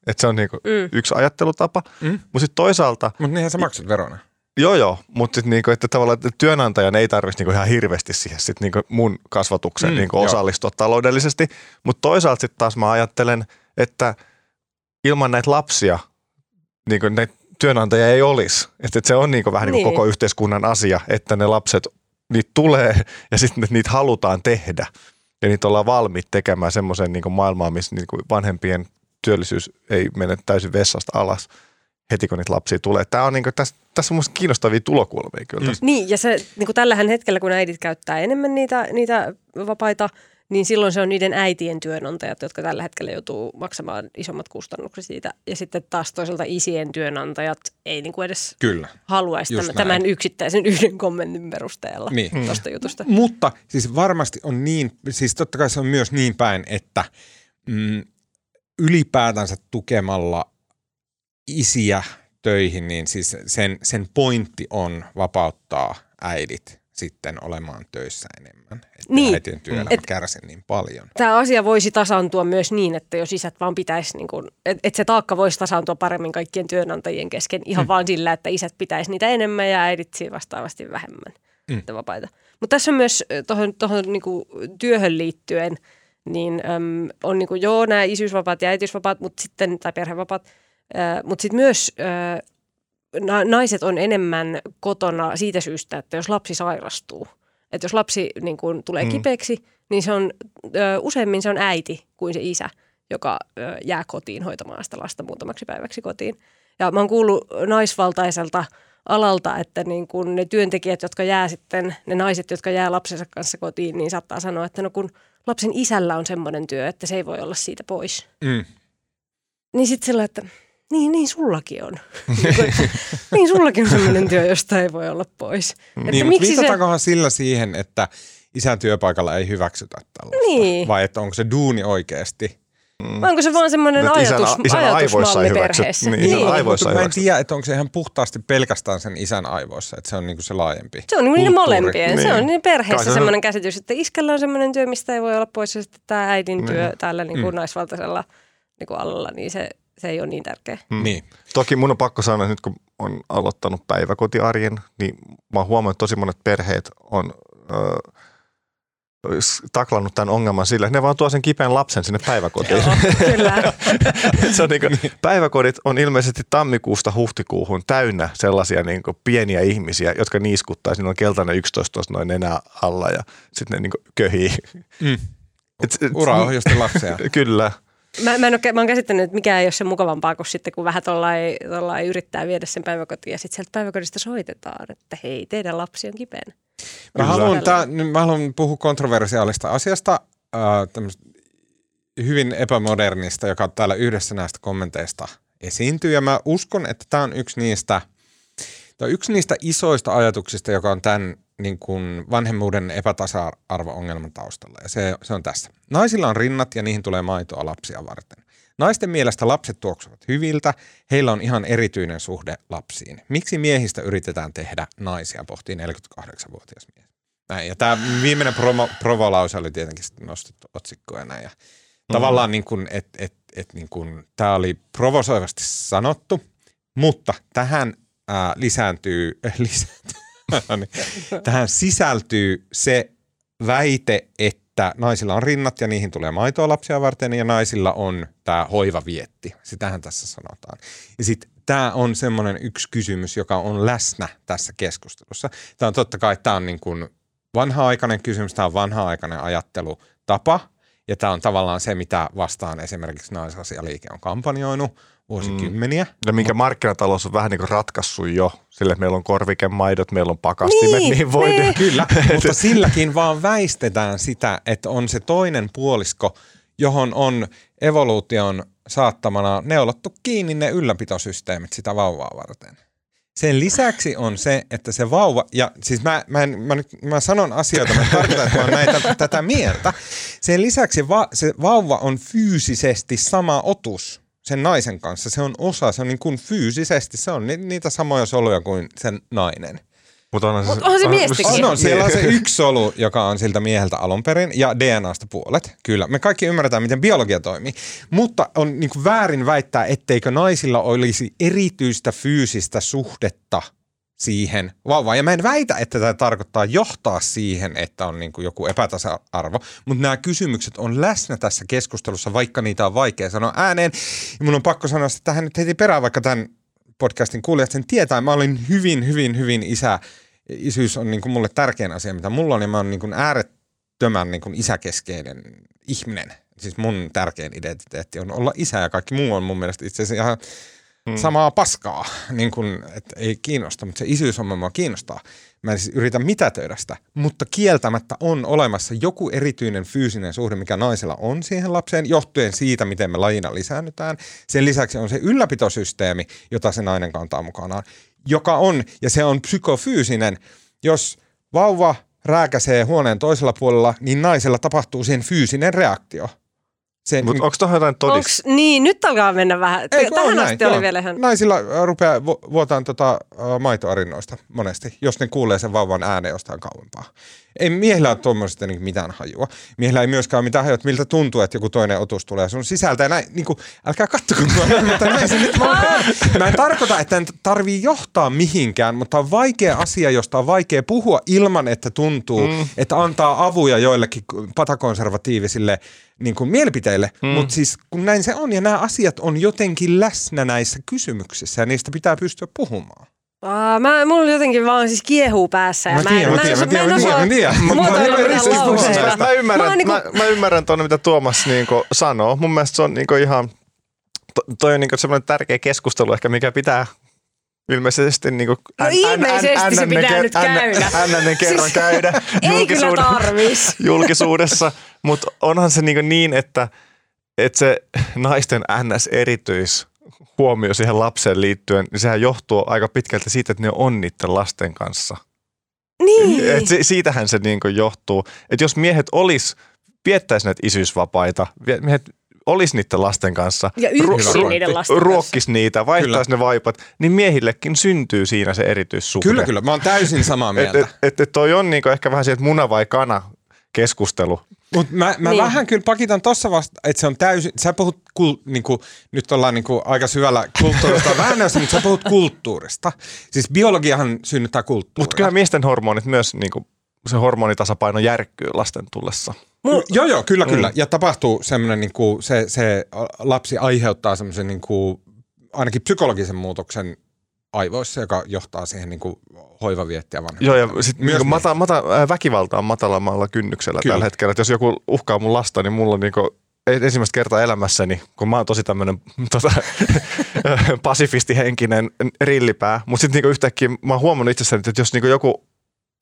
Että se on niin Mm. yksi ajattelutapa. Mm. Mutta sitten toisaalta, Mutta niinhän sä maksat verona. joo joo, mutta sitten niinku, että tavallaan että työnantajan ei tarvitsisi niinku ihan hirveästi siihen sit niinku mun kasvatukseen Mm, niinku joo. osallistua taloudellisesti. Mutta toisaalta sitten taas mä ajattelen, että ilman näitä lapsia niinku näitä työnantajia ei olisi. Että et se on niinku vähän niin. Niin. kuin koko yhteiskunnan asia, että ne lapset, niitä tulee ja sitten niitä halutaan tehdä. Ja niitä ollaan valmiit tekemään semmoisen niinku maailmaan, missä niinku vanhempien työllisyys ei mene täysin vessasta alas heti kun niitä lapsia tulee. Tämä on niinku, tässä, tässä on musta kiinnostavia tulokulmia kyllä. Mm. Niin, ja se niin kuin tällähän hetkellä, kun äidit käyttää enemmän niitä, niitä vapaita, niin silloin se on niiden äitien työnantajat, jotka tällä hetkellä joutuu maksamaan isommat kustannukset siitä. Ja sitten taas toisaalta isien työnantajat ei niin kuin edes Kyllä. haluaisi Just tämän, tämän yksittäisen yhden kommentin perusteella Niin. tuosta jutusta. Mutta siis varmasti on niin, siis totta kai se on myös niin päin, että mm, ylipäätänsä tukemalla isiä töihin, niin siis sen, sen pointti on vapauttaa äidit sitten olemaan töissä enemmän. Että Niin. äitien työelämä Et- kärsi niin paljon. Tämä asia voisi tasaantua myös niin, että jos isät vaan pitäisi, niin kuin, että et se taakka voisi tasaantua paremmin kaikkien työnantajien kesken ihan mm. vaan sillä, että isät pitäisi niitä enemmän ja äidit siinä vastaavasti vähemmän Mm. vapaita. Mutta tässä on myös tuohon, niinku, työhön liittyen, niin äm, on niinku, joo nämä isyysvapaat ja äitiysvapaat, mutta sitten, tai perhevapaat, äh, mutta sitten myös äh, na- naiset on enemmän kotona siitä syystä, että jos lapsi sairastuu, että jos lapsi niin kun, tulee mm. kipeäksi, niin se on, ö, useimmin se on äiti kuin se isä, joka ö, jää kotiin hoitamaan sitä lasta muutamaksi päiväksi kotiin. Ja mä oon kuullut naisvaltaiselta alalta, että niin kun ne työntekijät, jotka jää sitten, ne naiset, jotka jää lapsensa kanssa kotiin, niin saattaa sanoa, että no kun lapsen isällä on semmoinen työ, että se ei voi olla siitä pois. Mm. Niin sitten sillä, että niin, niin sullakin on. niin sullakin on semmoinen työ, josta ei voi olla pois. Että Niin, miksi se... sillä siihen, että isän työpaikalla ei hyväksytä tällaista? Niin. Vai että onko se duuni oikeasti? Vai onko se vaan semmoinen isän- ajatus, isän aivoissa ei ajatusmalli hyväksy- perheessä? niin, Niin, isän aivoissa mutta ei mä en tiedä, että onko se ihan puhtaasti pelkästään sen isän aivoissa, että se on niinku se laajempi. Se on niin niiden kulttuuri. molempien. Niin. Se on niin Kai perheessä se on- semmoinen käsitys, että iskällä on semmoinen työ, mistä ei voi olla pois, ja sitten tämä äidin Niin. työ täällä niin kuin Mm. naisvaltaisella niin kuin alalla, niin se, se ei ole niin tärkeä. Mm. Niin. Toki mun on pakko sanoa, että nyt kun on aloittanut päiväkotiarjen, niin mä huomannut, että tosi monet perheet on ö, s- taklannut tämän ongelman sillä, että ne vaan tuo sen kipeän lapsen sinne päiväkotiin. Joo, kyllä. se on niin kuin, päiväkodit on ilmeisesti tammikuusta huhtikuuhun täynnä sellaisia niin kuin pieniä ihmisiä, jotka niiskuttaa. Siinä on keltainen 11 tuossa noin nenä alla ja sitten ne niin kuin köhii. Mm. Et, et, Uraohjusten lapsia. Kyllä. Mä, mä, en ole, mä oon käsittänyt, että mikään ei ole se mukavampaa kuin sitten, kun vähän tollain, tollain yrittää viedä sen päiväkotiin ja sitten sieltä päiväkodista soitetaan, että hei, teidän lapsi on kipeänä. Mä haluan, tää, mä haluan puhua kontroversiaalista asiasta, äh, hyvin epämodernista, joka täällä yhdessä näistä kommenteista esiintyy. Ja mä uskon, että tämä on yksi niistä, tää on yksi niistä isoista ajatuksista, joka on tämän niin kuin vanhemmuuden epätasa-arvo-ongelman taustalla. Ja se, se on tässä. Naisilla on rinnat ja niihin tulee maitoa lapsia varten. Naisten mielestä lapset tuoksuvat hyviltä, heillä on ihan erityinen suhde lapsiin. Miksi miehistä yritetään tehdä naisia, pohtii 48-vuotias mies. Näin, ja tämä viimeinen promo, provolause oli tietenkin sitten nostettu otsikkoon ja näin. Ja Tavallaan niin kuin, että et, et niin kuin, tämä oli provosoivasti sanottu, mutta tähän ää, lisääntyy, äh, lisääntyy niin, tähän sisältyy se väite, että että naisilla on rinnat ja niihin tulee maitoa lapsia varten ja naisilla on tämä hoivavietti. Sitähän tässä sanotaan. Ja sitten tämä on semmoinen yksi kysymys, joka on läsnä tässä keskustelussa. Tämä on totta kai, tämä on niin kuin vanha-aikainen kysymys, tämä on vanha-aikainen ajattelutapa ja tämä on tavallaan se, mitä vastaan esimerkiksi naisasialiike on kampanjoinut vuosikymmeniä. Mm. Ja minkä markkinatalous on vähän niin kuin ratkaissut jo, sille meillä on korvikemaidot, meillä on pakastimet, niin, niin voidaan. Niin. Kyllä, mutta silläkin vaan väistetään sitä, että on se toinen puolisko, johon on evoluution saattamana neulottu kiinni ne ylläpitosysteemit sitä vauvaa varten. Sen lisäksi on se, että se vauva, ja siis mä, mä, en, mä, nyt, mä sanon asioita, mä tarkoitan, että mä näitä, tätä mieltä. Sen lisäksi va, se vauva on fyysisesti sama otus sen naisen kanssa. Se on osa, se on niin kuin fyysisesti, se on ni, niitä samoja soluja kuin sen nainen. Mutta onhan se, Mut on se miestikin. On, on, siellä on se yksi solu, joka on siltä mieheltä alun perin, ja DNAsta puolet. Kyllä, me kaikki ymmärretään, miten biologia toimii. Mutta on niin kuin väärin väittää, etteikö naisilla olisi erityistä fyysistä suhdetta siihen vauvaan. Ja mä en väitä, että tämä tarkoittaa johtaa siihen, että on niin kuin joku epätasa-arvo, mutta nämä kysymykset on läsnä tässä keskustelussa, vaikka niitä on vaikea sanoa ääneen. Ja mun on pakko sanoa että tähän nyt heti perään, vaikka tämän podcastin kuulijat sen tietää. Mä olin hyvin, hyvin, hyvin isä isyys on niin kuin mulle tärkein asia, mitä mulla on, ja mä oon niin äärettömän niin kuin isäkeskeinen ihminen. Siis mun tärkein identiteetti on olla isä, ja kaikki muu on mun mielestä itse asiassa ihan hmm. samaa paskaa, niin kuin, että ei kiinnosta, mutta se isyys on mua kiinnostaa. Mä en siis yritä mitätöidä sitä, mutta kieltämättä on olemassa joku erityinen fyysinen suhde, mikä naisella on siihen lapseen, johtuen siitä, miten me lajina lisäännytään. Sen lisäksi on se ylläpitosysteemi, jota se nainen kantaa mukanaan joka on, ja se on psykofyysinen, jos vauva rääkäsee huoneen toisella puolella, niin naisella tapahtuu siihen fyysinen reaktio. Mutta onko tuohon jotain todis? niin, nyt alkaa mennä vähän. Ei, Tähän asti näin, oli joo. vielä ihan... Naisilla rupeaa vuotaan tota, maitoarinnoista monesti, jos ne kuulee sen vauvan äänen jostain kauempaa. Ei miehillä ole tuommoisesta niin mitään hajua. Miehillä ei myöskään ole mitään hajua, että miltä tuntuu, että joku toinen otus tulee sun sisältä. Ja näin, niin kuin, älkää mä, mutta näin se nyt mä, mä en tarkoita, että en tarvii johtaa mihinkään, mutta on vaikea asia, josta on vaikea puhua ilman, että tuntuu, mm. että antaa avuja joillekin patakonservatiivisille niin kuin mielipiteille. Mm. Mutta siis kun näin se on ja nämä asiat on jotenkin läsnä näissä kysymyksissä ja niistä pitää pystyä puhumaan. Aa, mä, mulla jotenkin vaan siis kiehuu päässä. Ja mä, tiedän, mä, tiedän, mä, tiedän, mä, tiedän, mä, tiedän, mä, ymmärrän, niinku... mä, mä ymmärrän tuonne, mitä Tuomas niinku sanoo. Mun mielestä se on niinku ihan, to, toi on niinku semmoinen tärkeä keskustelu ehkä, mikä pitää ilmeisesti niin kuin no ilmeisesti se pitää nyt käydä. Hännänen kerran siis, käydä ei kyllä tarvis. julkisuudessa, mutta onhan se niin, niin että, että se naisten NS-erityis huomio siihen lapseen liittyen, niin sehän johtuu aika pitkälti siitä, että ne on niiden lasten kanssa. Niin. Et se, siitähän se niin johtuu. Että jos miehet olis, viettäisi näitä isyysvapaita, miehet olisi niiden lasten kanssa. Ja yksin ru- niiden lasten Ruokkisi niitä, vaihtaisi ne vaipat, niin miehillekin syntyy siinä se erityissuhde. Kyllä, kyllä. Mä oon täysin samaa mieltä. Että et, et toi on niinku ehkä vähän se, että muna vai kana keskustelu. Mutta mä, mä niin. vähän kyllä pakitan tuossa vasta, että se on täysin, sä puhut, kul, niinku, nyt ollaan niinku aika syvällä kulttuurista väännössä, mutta sä puhut kulttuurista. Siis biologiahan synnyttää kulttuuria. Mutta kyllä miesten hormonit myös, niinku, se hormonitasapaino järkkyy lasten tullessa. Mul... Joo, joo, kyllä, kyllä. Mm. Ja tapahtuu semmoinen, niinku, se, se lapsi aiheuttaa semmoisen niinku, ainakin psykologisen muutoksen aivoissa, joka johtaa siihen niin kuin hoivaviettiä vanhempia. Joo, ja sitten niin mata, mata, väkivalta on matalammalla kynnyksellä Kyllä. tällä hetkellä. Että jos joku uhkaa mun lasta, niin mulla on niin kuin ensimmäistä kertaa elämässäni, kun mä oon tosi tämmöinen tota, pasifistihenkinen rillipää, mutta sitten niinku yhtäkkiä mä oon huomannut itsessäni, että jos niinku joku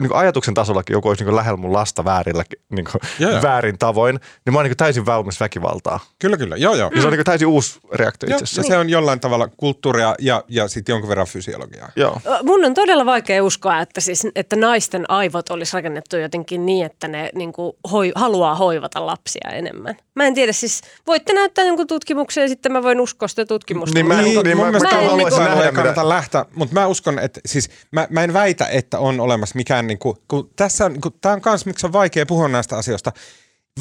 niin ajatuksen tasollakin joku olisi niin lähellä mun lasta väärillä, niin kuin, väärin tavoin, niin mä oon niin täysin valmis väkivaltaa. Kyllä, kyllä. Joo, joo. Ja se on niin täysin uusi reaktio itse asiassa. Se on jollain tavalla kulttuuria ja, ja sitten jonkun verran fysiologiaa. Joo. Mun on todella vaikea uskoa, että, siis, että naisten aivot olisi rakennettu jotenkin niin, että ne niin kuin, hoi, haluaa hoivata lapsia enemmän. Mä en tiedä, siis voitte näyttää jonkun tutkimuksen ja sitten mä voin uskoa sitä tutkimusta. Niin, mä, niin, niin, mä, mä, mä, haluaisin nähdä, kannata lähteä, mutta mä uskon, että siis mä, mä en väitä, että on olemassa mikään, niin kuin, kun tässä on, kun, tämä on myös, miksi on vaikea puhua näistä asioista.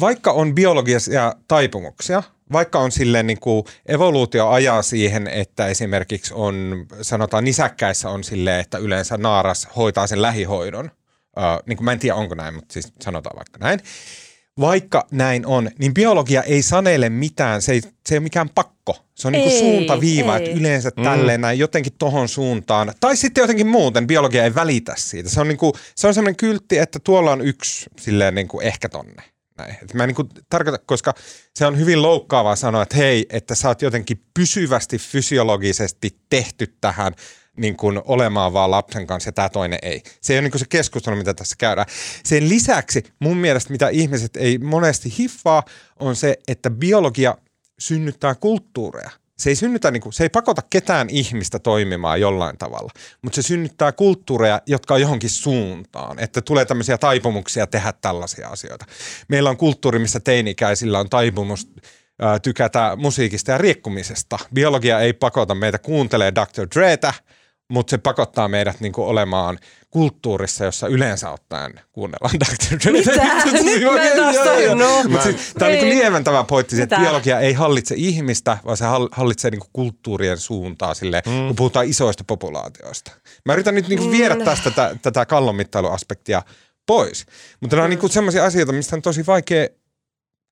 Vaikka on biologisia taipumuksia, vaikka on silleen niin kuin evoluutio ajaa siihen, että esimerkiksi on, sanotaan nisäkkäissä on silleen, että yleensä naaras hoitaa sen lähihoidon. Uh, niin kuin mä en tiedä onko näin, mutta siis sanotaan vaikka näin vaikka näin on, niin biologia ei sanele mitään, se ei, se ei ole mikään pakko. Se on niinku Ei, suuntaviiva, ei. että yleensä mm. tälleen näin jotenkin tohon suuntaan. Tai sitten jotenkin muuten, biologia ei välitä siitä. Se on, niinku, se on sellainen kyltti, että tuolla on yksi silleen niinku ehkä tonne. Näin. Et mä en niinku tarkoita, koska se on hyvin loukkaavaa sanoa, että hei, että sä oot jotenkin pysyvästi fysiologisesti tehty tähän niin kuin olemaan vaan lapsen kanssa ja tämä toinen ei. Se ei ole niin kuin se keskustelu, mitä tässä käydään. Sen lisäksi mun mielestä, mitä ihmiset ei monesti hiffaa, on se, että biologia synnyttää kulttuureja. Se ei, synnytä, niin kuin, se ei pakota ketään ihmistä toimimaan jollain tavalla, mutta se synnyttää kulttuureja, jotka on johonkin suuntaan, että tulee tämmöisiä taipumuksia tehdä tällaisia asioita. Meillä on kulttuuri, missä teini-ikäisillä on taipumus tykätä musiikista ja riekkumisesta. Biologia ei pakota meitä kuuntelee Dr. Dretä, mutta se pakottaa meidät niinku olemaan kulttuurissa, jossa yleensä ottaen kuunnellaan Dr. Dretä. Mitä? Nyt mä en taas tajunnut. Mutta siis, tämä on niinku lieventävä pointti, se, että biologia ei hallitse ihmistä, vaan se hall- hallitsee niinku kulttuurien suuntaa silleen, mm. kun puhutaan isoista populaatioista. Mä yritän nyt niinku viedä Mm. tästä tätä, tätä kallonmittailuaspektia pois. Mutta nämä on niinku sellaisia asioita, mistä on tosi vaikea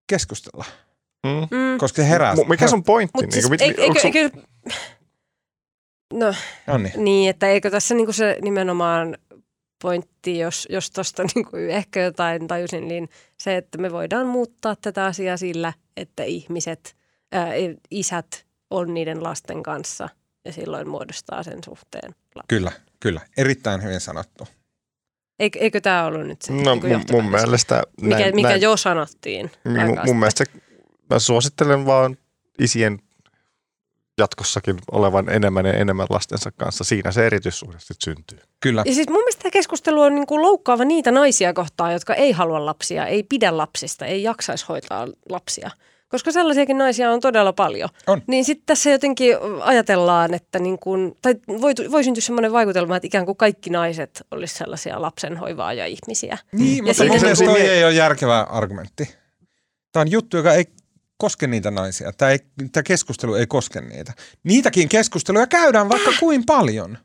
keskustella, Mm. Koska se herää. Mu- Mikä sun pointti? Mutta Niinku, siis, mit- eikö, sun- eikö, no No niin. niin, että eikö tässä niinku se nimenomaan pointti, jos, jos tuosta niinku ehkä jotain tajusin, niin se, että me voidaan muuttaa tätä asiaa sillä, että ihmiset, ää, isät on niiden lasten kanssa ja silloin muodostaa sen suhteen. lapsi. Kyllä, kyllä. Erittäin hyvin sanottu. Eikö, eikö tämä ollut nyt se No niinku mun, mun mielestä mikä, näin, mikä näin, jo sanottiin. Niin, mun, mun mielestä se, mä suosittelen vaan isien jatkossakin olevan enemmän ja enemmän lastensa kanssa. Siinä se erityissuhde sitten syntyy. Kyllä. Ja siis mun mielestä tämä keskustelu on niin kuin loukkaava niitä naisia kohtaan, jotka ei halua lapsia, ei pidä lapsista, ei jaksaisi hoitaa lapsia. Koska sellaisiakin naisia on todella paljon. On. Niin sitten tässä jotenkin ajatellaan, että niin kuin, tai voi, voi syntyä semmoinen vaikutelma, että ikään kuin kaikki naiset olisi sellaisia lapsenhoivaaja ihmisiä. Niin, Ja mutta siitä mun mielestä toi ei ole järkevä argumentti. Tämä on juttu, joka ei koske niitä naisia. Tämä, ei, tämä keskustelu ei koske niitä. Niitäkin keskusteluja käydään vaikka kuin paljon.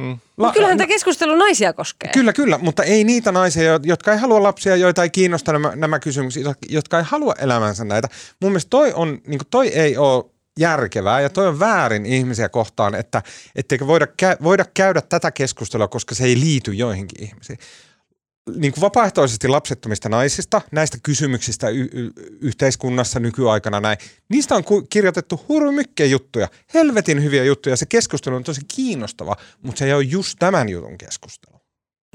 Mm. La, kyllähän tämä keskustelu naisia koskee. Kyllä, kyllä, mutta ei niitä naisia, jo- jotka ei halua lapsia, joita ei kiinnosta nämä, nämä kysymykset, jotka ei halua elämänsä näitä. Mun mielestä toi, on, niin toi ei ole järkevää ja toi on väärin ihmisiä kohtaan, että etteikö voida, kä- voida käydä tätä keskustelua, koska se ei liity joihinkin ihmisiin. Niin kuin vapaaehtoisesti lapsettomista naisista, näistä kysymyksistä y- y- yhteiskunnassa nykyaikana näin, niistä on ku- kirjoitettu hurmykkeen juttuja, helvetin hyviä juttuja. Se keskustelu on tosi kiinnostava, mutta se ei ole just tämän jutun keskustelu.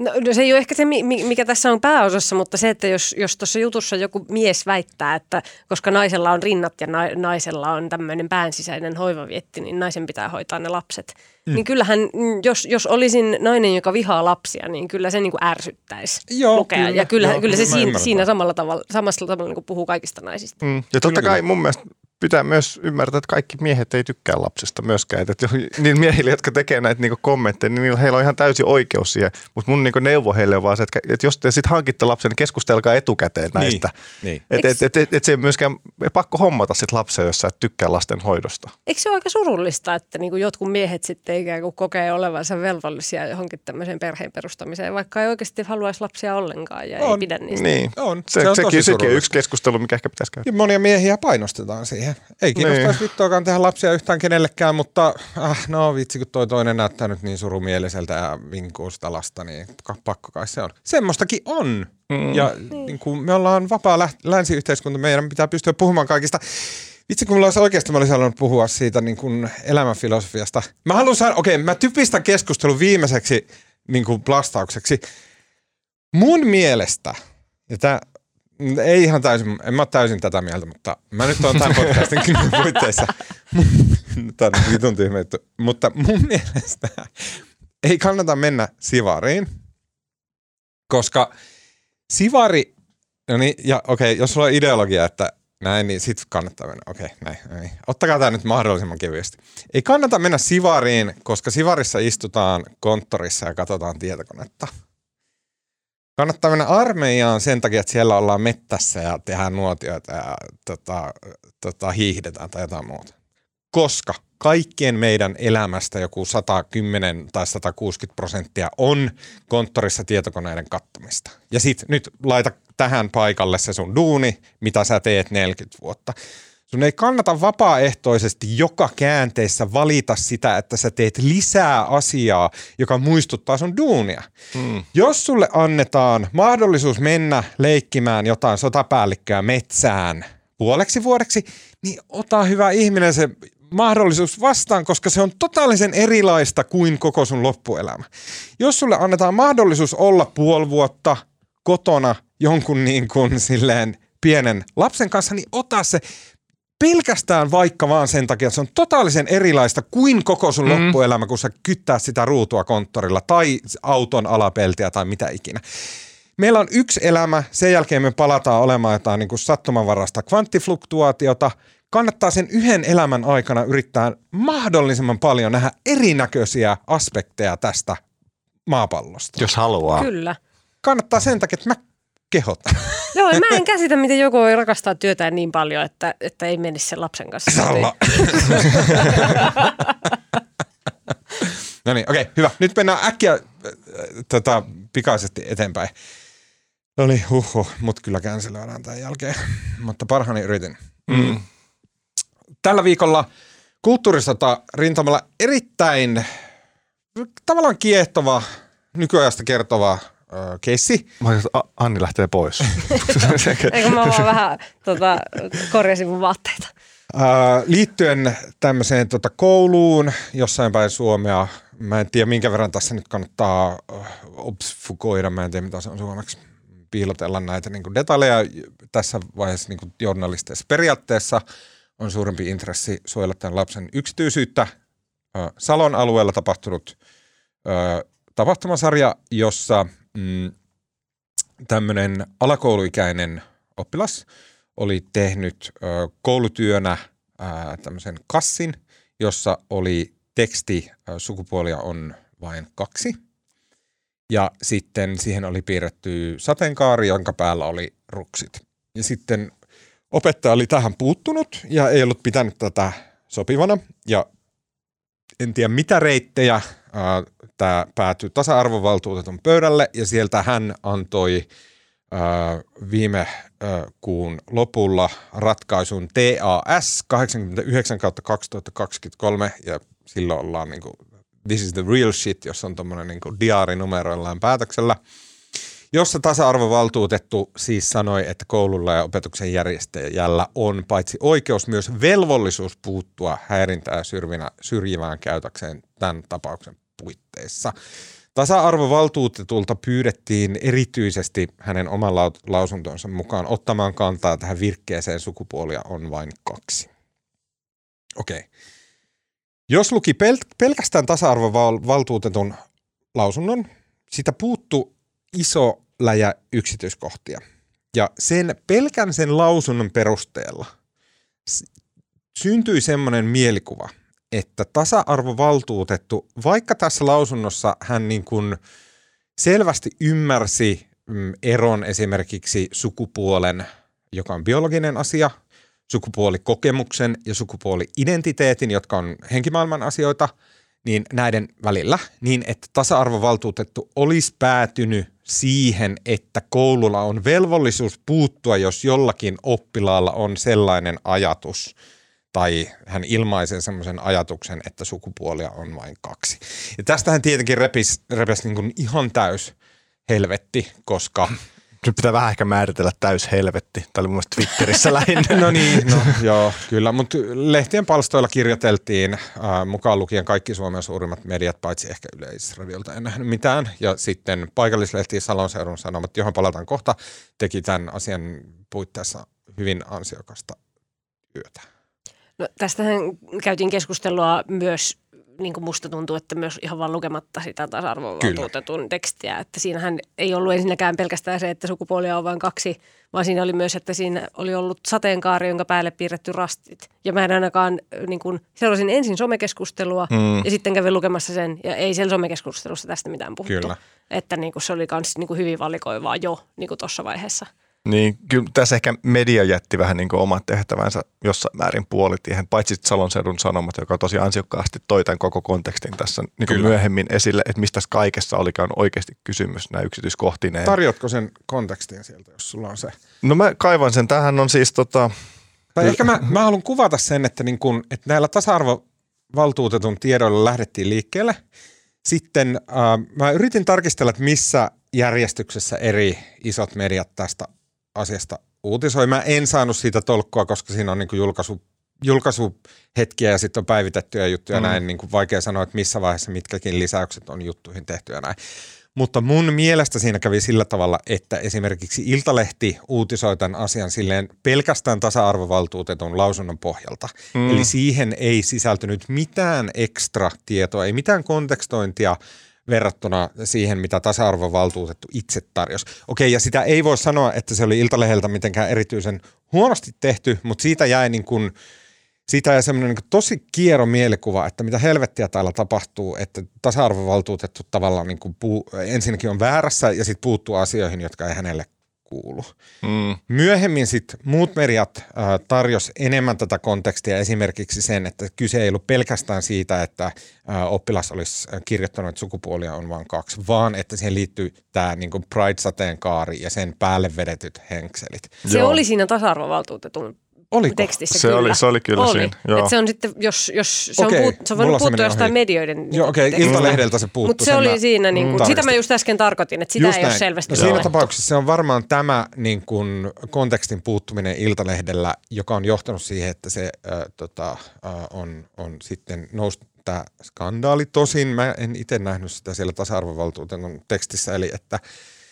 No, no se ei ole ehkä se, mi- mi- mikä tässä on pääosassa, mutta se, että jos, jos tuossa jutussa joku mies väittää, että koska naisella on rinnat ja na- naisella on tämmöinen päänsisäinen hoivavietti, niin naisen pitää hoitaa ne lapset. Mm. Niin kyllähän, mm, jos, jos olisin nainen, joka vihaa lapsia, niin kyllä se niin kuin ärsyttäisi Joo, lukea. kyllä. ja kyllä, Joo, kyllä se siinä, siinä samalla tavalla, samassa tavalla niin kuin puhuu kaikista naisista. Mm. Ja totta Kyllä, kai mun mielestä pitää myös ymmärtää, että kaikki miehet ei tykkää lapsista myöskään. Että niin miehille, jotka tekee näitä niinku kommentteja, niin niillä- heillä on ihan täysi oikeus siihen. Mutta mun niinku neuvo heille on vaan se, että, että jos te sitten hankitte lapsen, niin keskustelkaa etukäteen näistä. Niin. Että Eiks- et, et, et, et se ei myöskään ei pakko hommata sit lapsia, jos sä et tykkää lasten hoidosta. Eikö se ole aika surullista, että niin kuin jotkut miehet sitten ikään kuin kokee olevansa velvollisia johonkin tämmöiseen perheen perustamiseen, vaikka ei oikeasti haluaisi lapsia ollenkaan ja ei On. pidä niistä. Niin. On. Se, Se on tosi sekin, sekin yksi keskustelu, mikä ehkä pitäisi käydä. Ja monia miehiä painostetaan siihen. Ei kiinnostaisi Niin. vittuakaan tehdä lapsia yhtään kenellekään, mutta äh, no vitsi, kun toi toinen näyttää nyt niin surumieliseltä ja vinkuu sitä lasta, niin pakko kai se on. Semmoistakin on. Mm. Ja niin kuin me ollaan vapaa lä- länsiyhteiskunta, meidän pitää pystyä puhumaan kaikista. Vitsi, kun mulla olisi oikeasti, mä olisin halunnut puhua siitä niin kuin elämänfilosofiasta. Mä haluan saada, okei, mä typistän keskustelun viimeiseksi niin kuin blastaukseksi. Mun mielestä, ja tää, ei ihan täysin, en mä ole täysin tätä mieltä, mutta mä nyt oon tämän podcastin puitteissa. Tämä on vitun tyhmä juttu. Mutta mun mielestä ei kannata mennä sivariin, koska sivari, no niin, ja okei, jos sulla on ideologia, että näin, niin sit kannattaa mennä. Okei, näin, näin. Ottakaa tämä nyt mahdollisimman kevyesti. Ei kannata mennä sivariin, koska sivarissa istutaan konttorissa ja katsotaan tietokonetta. Kannattaa mennä armeijaan sen takia, että siellä ollaan mettässä ja tehdään nuotioita ja tota, tota, hiihdetään tai jotain muuta. Koska kaikkien meidän elämästä joku 110 tai 160 prosenttia on konttorissa tietokoneiden kattomista. Ja sit nyt laita tähän paikalle se sun duuni, mitä sä teet 40 vuotta. Sun ei kannata vapaaehtoisesti joka käänteessä valita sitä, että sä teet lisää asiaa, joka muistuttaa sun duunia. Mm. Jos sulle annetaan mahdollisuus mennä leikkimään jotain sotapäällikköä metsään puoleksi vuodeksi, niin ota hyvä ihminen se mahdollisuus vastaan, koska se on totaalisen erilaista kuin koko sun loppuelämä. Jos sulle annetaan mahdollisuus olla puoli vuotta kotona jonkun niin kuin silleen pienen lapsen kanssa, niin ota se pelkästään vaikka vaan sen takia, että se on totaalisen erilaista kuin koko sun mm. loppuelämä, kun sä kyttää sitä ruutua konttorilla tai auton alapeltiä tai mitä ikinä. Meillä on yksi elämä, sen jälkeen me palataan olemaan jotain niin kuin sattumanvarasta kvanttifluktuaatiota. Kannattaa sen yhden elämän aikana yrittää mahdollisimman paljon nähdä erinäköisiä aspekteja tästä maapallosta. Jos haluaa. Kyllä. Kannattaa sen takia, että mä kehotan. Joo, mä en käsitä, miten joku voi rakastaa työtään niin paljon, että, että ei menisi sen lapsen kanssa. Salla. no niin, okei, okay, hyvä. Nyt mennään äkkiä äh, tota, pikaisesti eteenpäin. No niin, huhhuh, mut kyllä känselöidään tämän jälkeen, mutta parhaani yritin. Mm. Tällä viikolla kulttuurisota rintamalla erittäin tavallaan kiehtova, nykyajasta kertova äh, keissi. Mä että Anni lähtee pois. Eikö mä vaan vähän tota, korjasin mun vaatteita. Äh, liittyen tämmöiseen tota, kouluun jossain päin Suomea, mä en tiedä minkä verran tässä nyt kannattaa äh, obsfukoida, mä en tiedä mitä se on suomeksi, piilotella näitä niin kuin detaljeja tässä vaiheessa niin kuin journalisteissa. Periaatteessa on suurempi intressi suojella tämän lapsen yksityisyyttä. Salon alueella tapahtunut äh, tapahtumasarja, jossa mm, tämmöinen alakouluikäinen oppilas oli tehnyt ö, koulutyönä tämmöisen kassin, jossa oli teksti ö, sukupuolia on vain kaksi. Ja sitten siihen oli piirretty sateenkaari, jonka päällä oli ruksit. Ja sitten opettaja oli tähän puuttunut ja ei ollut pitänyt tätä sopivana. Ja en tiedä mitä reittejä tämä päätyi tasa-arvovaltuutetun pöydälle ja sieltä hän antoi viime kuun lopulla ratkaisun TAS 89 2023 ja silloin ollaan niin kuin, this is the real shit, jos on tuommoinen niin diaarinumeroillaan päätöksellä – jossa tasa-arvovaltuutettu siis sanoi, että koululla ja opetuksen järjestäjällä on paitsi oikeus myös velvollisuus puuttua häirintää syrjivään, syrjivään käytökseen tämän tapauksen puitteissa. Tasa-arvovaltuutetulta pyydettiin erityisesti hänen oman lausuntonsa mukaan ottamaan kantaa tähän virkkeeseen sukupuolia on vain kaksi. Okei. Okay. Jos luki pel- pelkästään tasa-arvovaltuutetun lausunnon, sitä puuttu iso läjä yksityiskohtia. Ja sen pelkän sen lausunnon perusteella syntyi semmoinen mielikuva, että tasa-arvovaltuutettu, vaikka tässä lausunnossa hän niin kuin selvästi ymmärsi mm, eron esimerkiksi sukupuolen, joka on biologinen asia, sukupuolikokemuksen ja sukupuoli-identiteetin, jotka on henkimaailman asioita, niin näiden välillä, niin että tasa-arvovaltuutettu olisi päätynyt siihen, että koululla on velvollisuus puuttua, jos jollakin oppilaalla on sellainen ajatus tai hän ilmaisee semmoisen ajatuksen, että sukupuolia on vain kaksi. Ja tästähän tietenkin repesi repes niin ihan täys helvetti, koska nyt pitää vähän ehkä määritellä täys helvetti. Tämä oli mun mielestä Twitterissä lähinnä. no niin, no joo, kyllä. Mutta lehtien palstoilla kirjoiteltiin, äh, mukaan lukien kaikki Suomen suurimmat mediat, paitsi ehkä Yleisradiolta en nähnyt mitään. Ja sitten paikallislehti Salon Seudun Sanomat, johon palataan kohta, teki tämän asian puitteissa hyvin ansiokasta työtä. No, tästähän käytiin keskustelua myös niin kuin musta tuntuu, että myös ihan vaan lukematta sitä tasa-arvovaltuutetun tekstiä, että siinähän ei ollut ensinnäkään pelkästään se, että sukupuolia on vain kaksi, vaan siinä oli myös, että siinä oli ollut sateenkaari, jonka päälle piirretty rastit. Ja mä en ainakaan, niin kuin, seurasin ensin somekeskustelua mm. ja sitten kävin lukemassa sen, ja ei siellä somekeskustelussa tästä mitään puhuttu. Kyllä. Että niin kuin se oli myös niin hyvin valikoivaa jo niin tuossa vaiheessa. Niin, kyllä tässä ehkä media jätti vähän niin kuin omat tehtävänsä jossain määrin puolitiehen, paitsi Salon seudun sanomat, joka tosi ansiokkaasti toi tämän koko kontekstin tässä niin kuin myöhemmin esille, että mistä kaikessa olikaan oikeasti kysymys nämä yksityiskohtineen. Tarjotko sen kontekstin sieltä, jos sulla on se? No mä kaivan sen. Tähän on siis tota... Tai ehkä mä, mä haluan kuvata sen, että, niin kun, että näillä tasa-arvovaltuutetun tiedoilla lähdettiin liikkeelle. Sitten äh, mä yritin tarkistella, että missä järjestyksessä eri isot mediat tästä asiasta uutisoi. Mä en saanut siitä tolkkua, koska siinä on niin julkaisu, julkaisuhetkiä ja sitten on päivitettyjä juttuja mm. näin. Niin kuin vaikea sanoa, että missä vaiheessa mitkäkin lisäykset on juttuihin tehty ja näin. Mutta mun mielestä siinä kävi sillä tavalla, että esimerkiksi Iltalehti uutisoi tämän asian silleen pelkästään tasa-arvovaltuutetun lausunnon pohjalta. Mm. Eli siihen ei sisältynyt mitään ekstra tietoa, ei mitään kontekstointia verrattuna siihen, mitä tasa-arvovaltuutettu itse tarjosi. Okei, ja sitä ei voi sanoa, että se oli Iltaleheltä mitenkään erityisen huonosti tehty, mutta siitä jäi niin kuin – siitä jäi semmoinen niin tosi kiero mielikuva, että mitä helvettiä täällä tapahtuu, että tasa-arvovaltuutettu tavallaan niin kuin puu, ensinnäkin on väärässä ja sitten puuttuu asioihin, jotka ei hänelle kuulu. Mm. Myöhemmin sitten muut mediat äh, tarjos enemmän tätä kontekstia, esimerkiksi sen, että kyse ei ollut pelkästään siitä, että äh, oppilas olisi kirjoittanut, että sukupuolia on vain kaksi, vaan että siihen liittyy tämä niin Pride-sateenkaari ja sen päälle vedetyt henkselit. Se Joo. oli siinä tasa-arvovaltuutetun Oliko? tekstissä se kyllä. Oli, se oli kyllä oli. siinä. Joo. Et se on sitten, jos, jos se okei, on, puut, se on voinut puuttua jostain ohi. medioiden Joo, okei, okay, Iltalehdeltä se puuttuu. Mutta se oli siinä, niin kuin, sitä mä just äsken tarkoitin, että sitä just ei näin. ole selvästi no, Siinä tapauksessa se on varmaan tämä niin kuin, kontekstin puuttuminen Iltalehdellä, joka on johtanut siihen, että se äh, tota, äh, on, on sitten noussut tämä skandaali. Tosin mä en itse nähnyt sitä siellä tasa-arvovaltuutetun tekstissä, eli että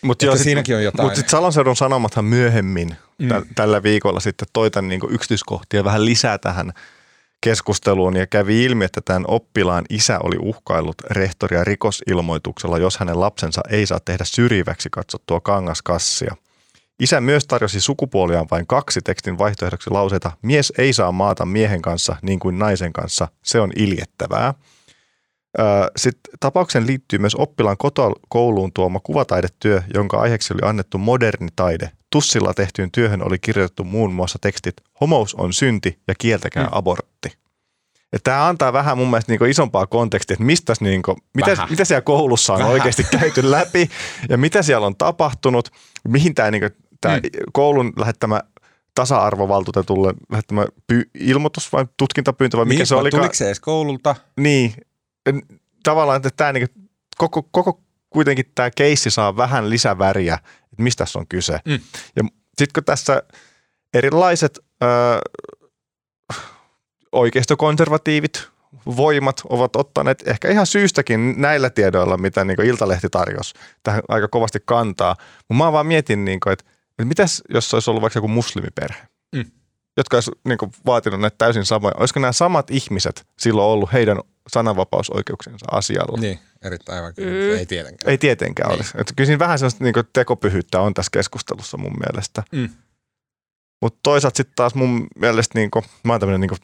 mutta joo, siinäkin on jotain. Mutta sitten Salonseudun sanomathan myöhemmin mm. tä, tällä viikolla sitten toi tämän niinku yksityiskohtia vähän lisää tähän keskusteluun ja kävi ilmi, että tämän oppilaan isä oli uhkaillut rehtoria rikosilmoituksella, jos hänen lapsensa ei saa tehdä syrjiväksi katsottua kangaskassia. Isä myös tarjosi sukupuoliaan vain kaksi tekstin vaihtoehdoksi lauseita, mies ei saa maata miehen kanssa niin kuin naisen kanssa, se on iljettävää – sitten tapauksen liittyy myös oppilaan kouluun tuoma kuvataidetyö, jonka aiheeksi oli annettu moderni taide. Tussilla tehtyyn työhön oli kirjoitettu muun muassa tekstit Homous on synti ja kieltäkää mm. abortti. Tämä antaa vähän mun mielestä niinku isompaa kontekstia, että mistäs niinku, mitä, mitä siellä koulussa on vähän. oikeasti käyty läpi ja mitä siellä on tapahtunut, mihin tämä niinku, tää mm. koulun lähettämä tasa-arvovaltuutetulle lähettämä py- ilmoitus vai tutkintapyyntö vai mikä niin, se oli? Tuliko se edes koululta? Niin, tavallaan, että tämä niin, koko, koko kuitenkin tämä keissi saa vähän lisäväriä, että mistä tässä on kyse. Mm. Ja sitten kun tässä erilaiset ö, oikeistokonservatiivit voimat ovat ottaneet ehkä ihan syystäkin näillä tiedoilla, mitä niin Iltalehti tarjosi tähän aika kovasti kantaa. Mutta mä vaan mietin, niin kuin, että, että mitäs jos olisi ollut vaikka joku muslimiperhe, mm. jotka olisi niin kuin, vaatinut näitä täysin samoja. Olisiko nämä samat ihmiset silloin ollut heidän sananvapausoikeuksiensa asialla. Niin, erittäin aivan kyllä. Mm. Ei tietenkään. Ei tietenkään niin. olisi. Että kyllä siinä vähän sellaista niin tekopyhyyttä on tässä keskustelussa mun mielestä. Mm. Mutta toisaalta sitten taas mun mielestä, niin kuin, mä oon tämmöinen niin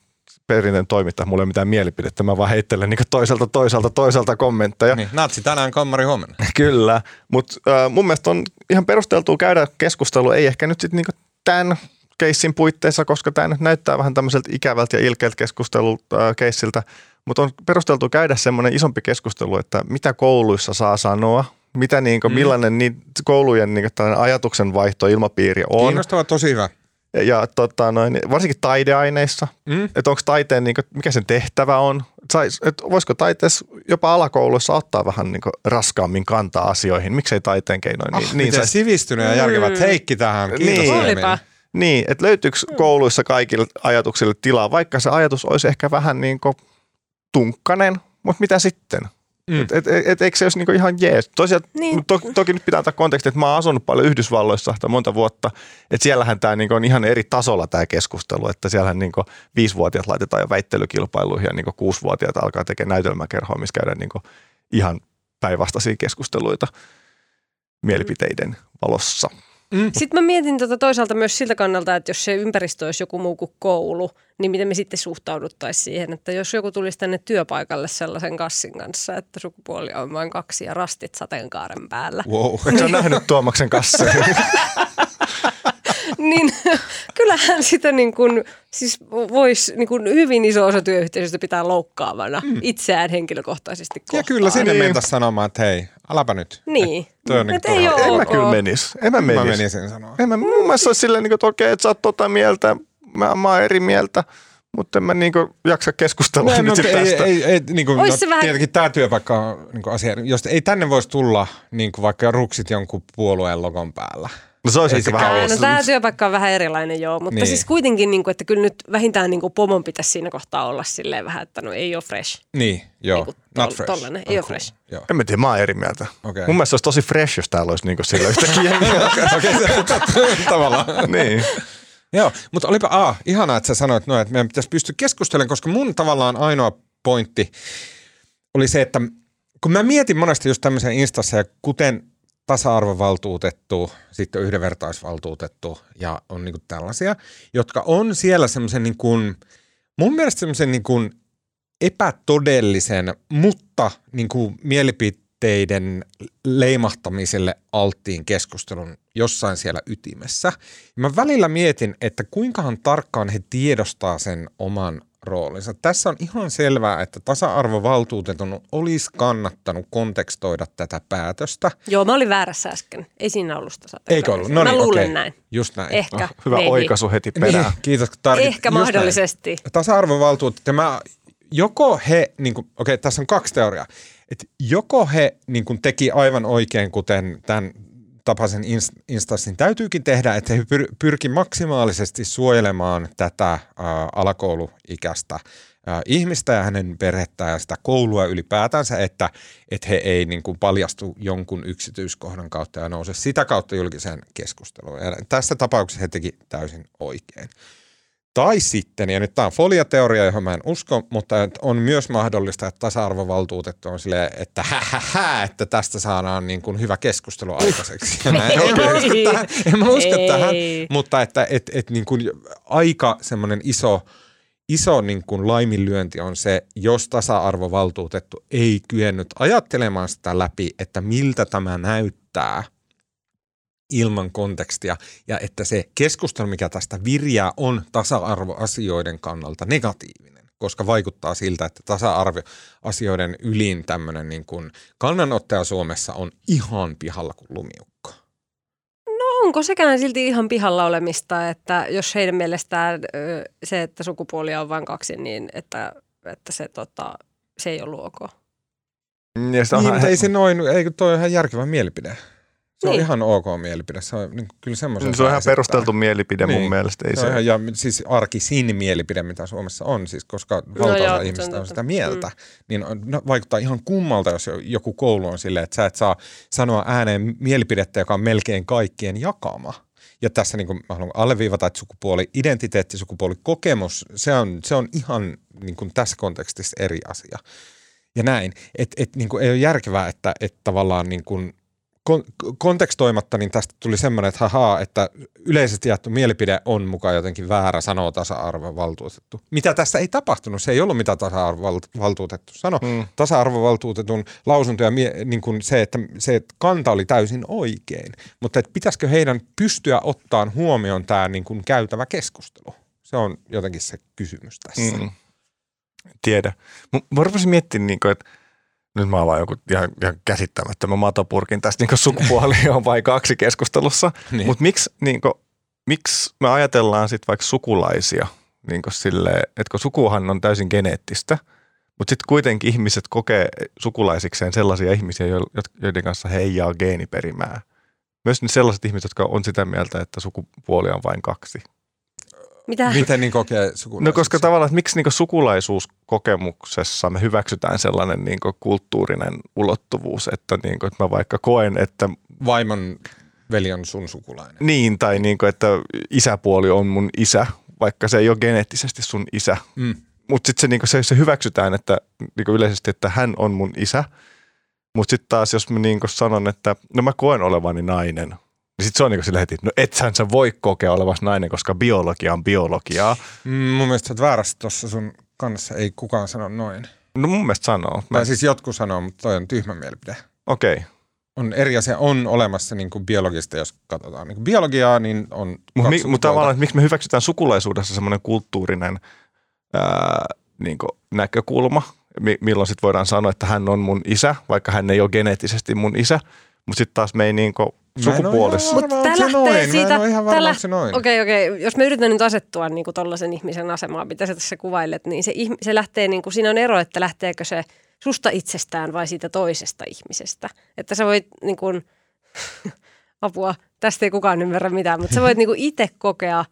perinteinen toimittaja, mulla ei ole mitään mielipidettä, mä vaan heittelen niin toiselta, toiselta, toiselta kommentteja. Niin, natsi tänään, kammari huomenna. Kyllä, mutta äh, mun mielestä on ihan perusteltua käydä keskustelua, ei ehkä nyt sitten niin tämän keissin puitteissa, koska tämä nyt näyttää vähän tämmöiseltä ikävältä ja ilkeältä keskustelulta äh, keissiltä, mutta on perusteltu käydä semmoinen isompi keskustelu, että mitä kouluissa saa sanoa, mitä niin kuin, mm. millainen niin, koulujen niin kuin, ajatuksen vaihto ilmapiiri on. Kiinnostava, tosi hyvä. Ja, ja tota, noin, varsinkin taideaineissa, mm. että onko taiteen, niin kuin, mikä sen tehtävä on. Sais, et voisiko taiteessa jopa alakouluissa ottaa vähän niin kuin, raskaammin kantaa asioihin, miksei taiteen keinoin. Niin, niin sais... sivistynyt ja järkevät mm. Heikki tähän, kiitos niin. Olipa. Niin, että löytyykö kouluissa kaikille ajatuksille tilaa, vaikka se ajatus olisi ehkä vähän niin kuin tunkkanen, mutta mitä sitten? Mm. Et, et, et, et, eikö se olisi niinku ihan jees? Tosiaan, niin. to, toki nyt pitää antaa konteksti, että mä oon asunut paljon Yhdysvalloissa monta vuotta, että siellähän tämä niinku on ihan eri tasolla tämä keskustelu, että siellähän niinku viisivuotiaat laitetaan jo väittelykilpailuihin ja niinku kuusivuotiaat alkaa tekemään näytelmäkerhoa, missä käydään niinku ihan päinvastaisia keskusteluita mielipiteiden valossa. Mm. Sitten mä mietin tota toisaalta myös siltä kannalta, että jos se ympäristö olisi joku muu kuin koulu, niin miten me sitten suhtauduttaisiin siihen, että jos joku tulisi tänne työpaikalle sellaisen kassin kanssa, että sukupuoli on vain kaksi ja rastit sateenkaaren päällä. Wow, eikö niin. nähnyt Tuomaksen kassin? niin kyllähän sitä niin kuin, siis voisi niin kuin hyvin iso osa työyhteisöstä pitää loukkaavana mm. itseään henkilökohtaisesti kohtaan. Ja kyllä sinne Niin. mentäisiin sanomaan, että hei, alapa nyt. Niin. Toi on Et niin ei oo En mä kyllä menis. En mä menis. Mä menisin sanoa. En mä, mun mielestä se olisi silleen, niin kuin, että okei, että sä oot tota mieltä, mä, mä oon eri mieltä, mutta en mä niin kuin, jaksa keskustella No, nyt ei, tästä. ei, ei, niin kuin, Ois no, se vähän- Tietenkin tämä työpaikka on niin kuin asia. Jos ei tänne voisi tulla niin kuin vaikka ruksit jonkun puolueen logon päällä. No se olisi ehkä vähän no, tämä työpaikka on vähän erilainen joo, mutta Niin. niin. siis kuitenkin, niin kuin, että kyllä nyt vähintään niin kuin pomon pitäisi siinä kohtaa olla silleen vähän, että no ei ole fresh. Niin, joo. Niinku Not tol- fresh. tollanen, On ei oo cool. fresh. Joo. En mä tiedä, mä oon eri mieltä. Okei. Mun mielestä se olisi tosi fresh, jos täällä olisi niin kuin sillä yhtäkkiä. Okei, tavallaan. niin. Joo, mutta olipa A, ihanaa, että sä sanoit noin, että meidän pitäisi pystyä keskustelemaan, koska mun tavallaan ainoa pointti oli se, että kun mä mietin monesti just tämmöisen instassa, ja kuten tasa-arvovaltuutettu, sitten yhdenvertaisvaltuutettu ja on niinku tällaisia, jotka on siellä semmoisen niin kuin, mun mielestä semmoisen niin kuin epätodellisen, mutta niin kuin mielipiteiden leimahtamiselle alttiin keskustelun jossain siellä ytimessä. Mä välillä mietin, että kuinkahan tarkkaan he tiedostaa sen oman roolinsa. Tässä on ihan selvää, että tasa-arvovaltuutetun olisi kannattanut kontekstoida tätä päätöstä. Joo, mä olin väärässä äsken. Ei siinä ollut sitä Eikö ollut? No Mä niin, luulen okei. näin. Just näin. Ehkä. Oh, hyvä maybe. oikaisu heti perään. Niin, kiitos. kun tarkit- Ehkä just näin. mahdollisesti. Tasa-arvovaltuutettu, mä, joko he, niin okei tässä on kaksi teoriaa, että joko he niin kuin teki aivan oikein, kuten tämän tapaisen ins- instanssin täytyykin tehdä, että he pyr- pyrki maksimaalisesti suojelemaan tätä alakouluikäistä ihmistä ja hänen perhettään ja sitä koulua ylipäätänsä, että, että he ei niin kuin paljastu jonkun yksityiskohdan kautta ja nouse sitä kautta julkiseen keskusteluun. Ja tässä tapauksessa he teki täysin oikein. Tai sitten, ja nyt tämä on foliateoria, johon mä en usko, mutta on myös mahdollista, että tasa-arvovaltuutettu on silleen, että hä, hä, hä, että tästä saadaan niin kuin hyvä keskustelu aikaiseksi. Ja mä en, mä usko tähän, en mä usko Ei. tähän mutta että et, et niin kuin aika semmoinen iso, iso niin kuin laiminlyönti on se, jos tasa-arvovaltuutettu ei kyennyt ajattelemaan sitä läpi, että miltä tämä näyttää – ilman kontekstia ja että se keskustelu, mikä tästä virjää, on tasa-arvoasioiden kannalta negatiivinen, koska vaikuttaa siltä, että tasa-arvoasioiden ylin tämmöinen niin kuin kannanottaja Suomessa on ihan pihalla kuin lumiukko. Onko sekään silti ihan pihalla olemista, että jos heidän mielestään se, että sukupuolia on vain kaksi, niin että, että se, tota, se ei ollut ok. Ja Niin, ei se noin, ei toi on ihan järkevä mielipide. Se on Niin. ihan ok mielipide. Se on niin, kyllä semmoisen se on ihan esittää. perusteltu mielipide mun Niin. mielestä. Ei Se se, on ihan, ja siis arkisin mielipide, mitä Suomessa on, siis koska valtaosa No joo, se on ihmistä on totta. sitä mieltä, niin on, no, vaikuttaa ihan kummalta, jos joku koulu on silleen, että sä et saa sanoa ääneen mielipidettä, joka on melkein kaikkien jakama. Ja tässä niin kuin, mä haluan alleviivata, että sukupuoli-identiteetti, sukupuolikokemus, se on, se on ihan niin kuin tässä kontekstissa eri asia. Ja näin, että et, niin kuin, ei ole järkevää, että et tavallaan niin kuin, kon- kontekstoimatta, niin tästä tuli semmoinen, että hahaa, että yleisesti jaettu mielipide on mukaan jotenkin väärä, sanoo tasa-arvovaltuutettu. Mitä tässä ei tapahtunut, se ei ollut mitä tasa-arvovaltuutettu sanoi. Mm. Tasa-arvovaltuutetun lausunto ja mie- niin kuin se, että se kanta oli täysin oikein. Mutta että pitäisikö heidän pystyä ottaan huomioon tämä niin kuin käytävä keskustelu? Se on jotenkin se kysymys tässä. Mm. Tiedä. Mä, mä rupesin miettimään, niin kuin, että nyt mä oon vaan joku ihan, ihan käsittämättömän matopurkin tästä niin sukupuoli on vain kaksi keskustelussa. Niin. Mutta miksi, niin kuin, miksi me ajatellaan sitten vaikka sukulaisia, niin silleen, että kun sukuhan on täysin geneettistä, mutta sitten kuitenkin ihmiset kokee sukulaisikseen sellaisia ihmisiä, jo- joiden kanssa he ei jaa geeniperimää. Myös ne sellaiset ihmiset, jotka on sitä mieltä, että sukupuolia on vain kaksi. Mitä? Miten niin kokee sukulaisiksi? No koska tavallaan, että miksi niin sukulaisuuskokemuksessa me hyväksytään sellainen niin kulttuurinen ulottuvuus, että, niin kuin, että mä vaikka koen, että Vaimon veli on sun sukulainen. niin, tai niin kuin, että isäpuoli on mun isä, vaikka se ei ole geneettisesti sun isä. Mm. Mutta sitten se, niin se, se hyväksytään että, niin yleisesti, että hän on mun isä. Mutta sitten taas, jos mä niin sanon, että no mä koen olevani nainen, niin sitten se on niin sillä heti, no ethän sä voi kokea olevasi nainen, koska biologia on biologiaa. Mm, mun mielestä sä oot väärässä tuossa sun kannassa, ei kukaan sano noin. No mun mielestä sanoo. Mä, Tai siis jotkut sanoo, mutta toi on tyhmä mielipide. Okei. on eri asia. On olemassa niin kuin biologista, jos katsotaan niin kuin biologiaa, niin on Mutta mi, mut sukupuolta. tavallaan, että miksi me hyväksytään sukulaisuudessa semmoinen kulttuurinen ää, niin näkökulma, mi, milloin sitten voidaan sanoa, että hän on mun isä, vaikka hän ei ole geneettisesti mun isä, mutta sitten taas me ei niin oo sukupuolessa. Mutta tämä lähtee noin. Mä siitä... en oo ihan tää varma, lä- onko se noin. Okei, okei. Jos me yritän nyt asettua niin tuollaisen ihmisen asemaan, mitä sä tässä kuvailet, niin se, se lähtee, niin kuin, siinä on ero, että lähteekö se susta itsestään vai siitä toisesta ihmisestä. Että sä voit niin kuin, apua, tästä ei kukaan ymmärrä mitään, mutta sä voit niin kuin itse kokea,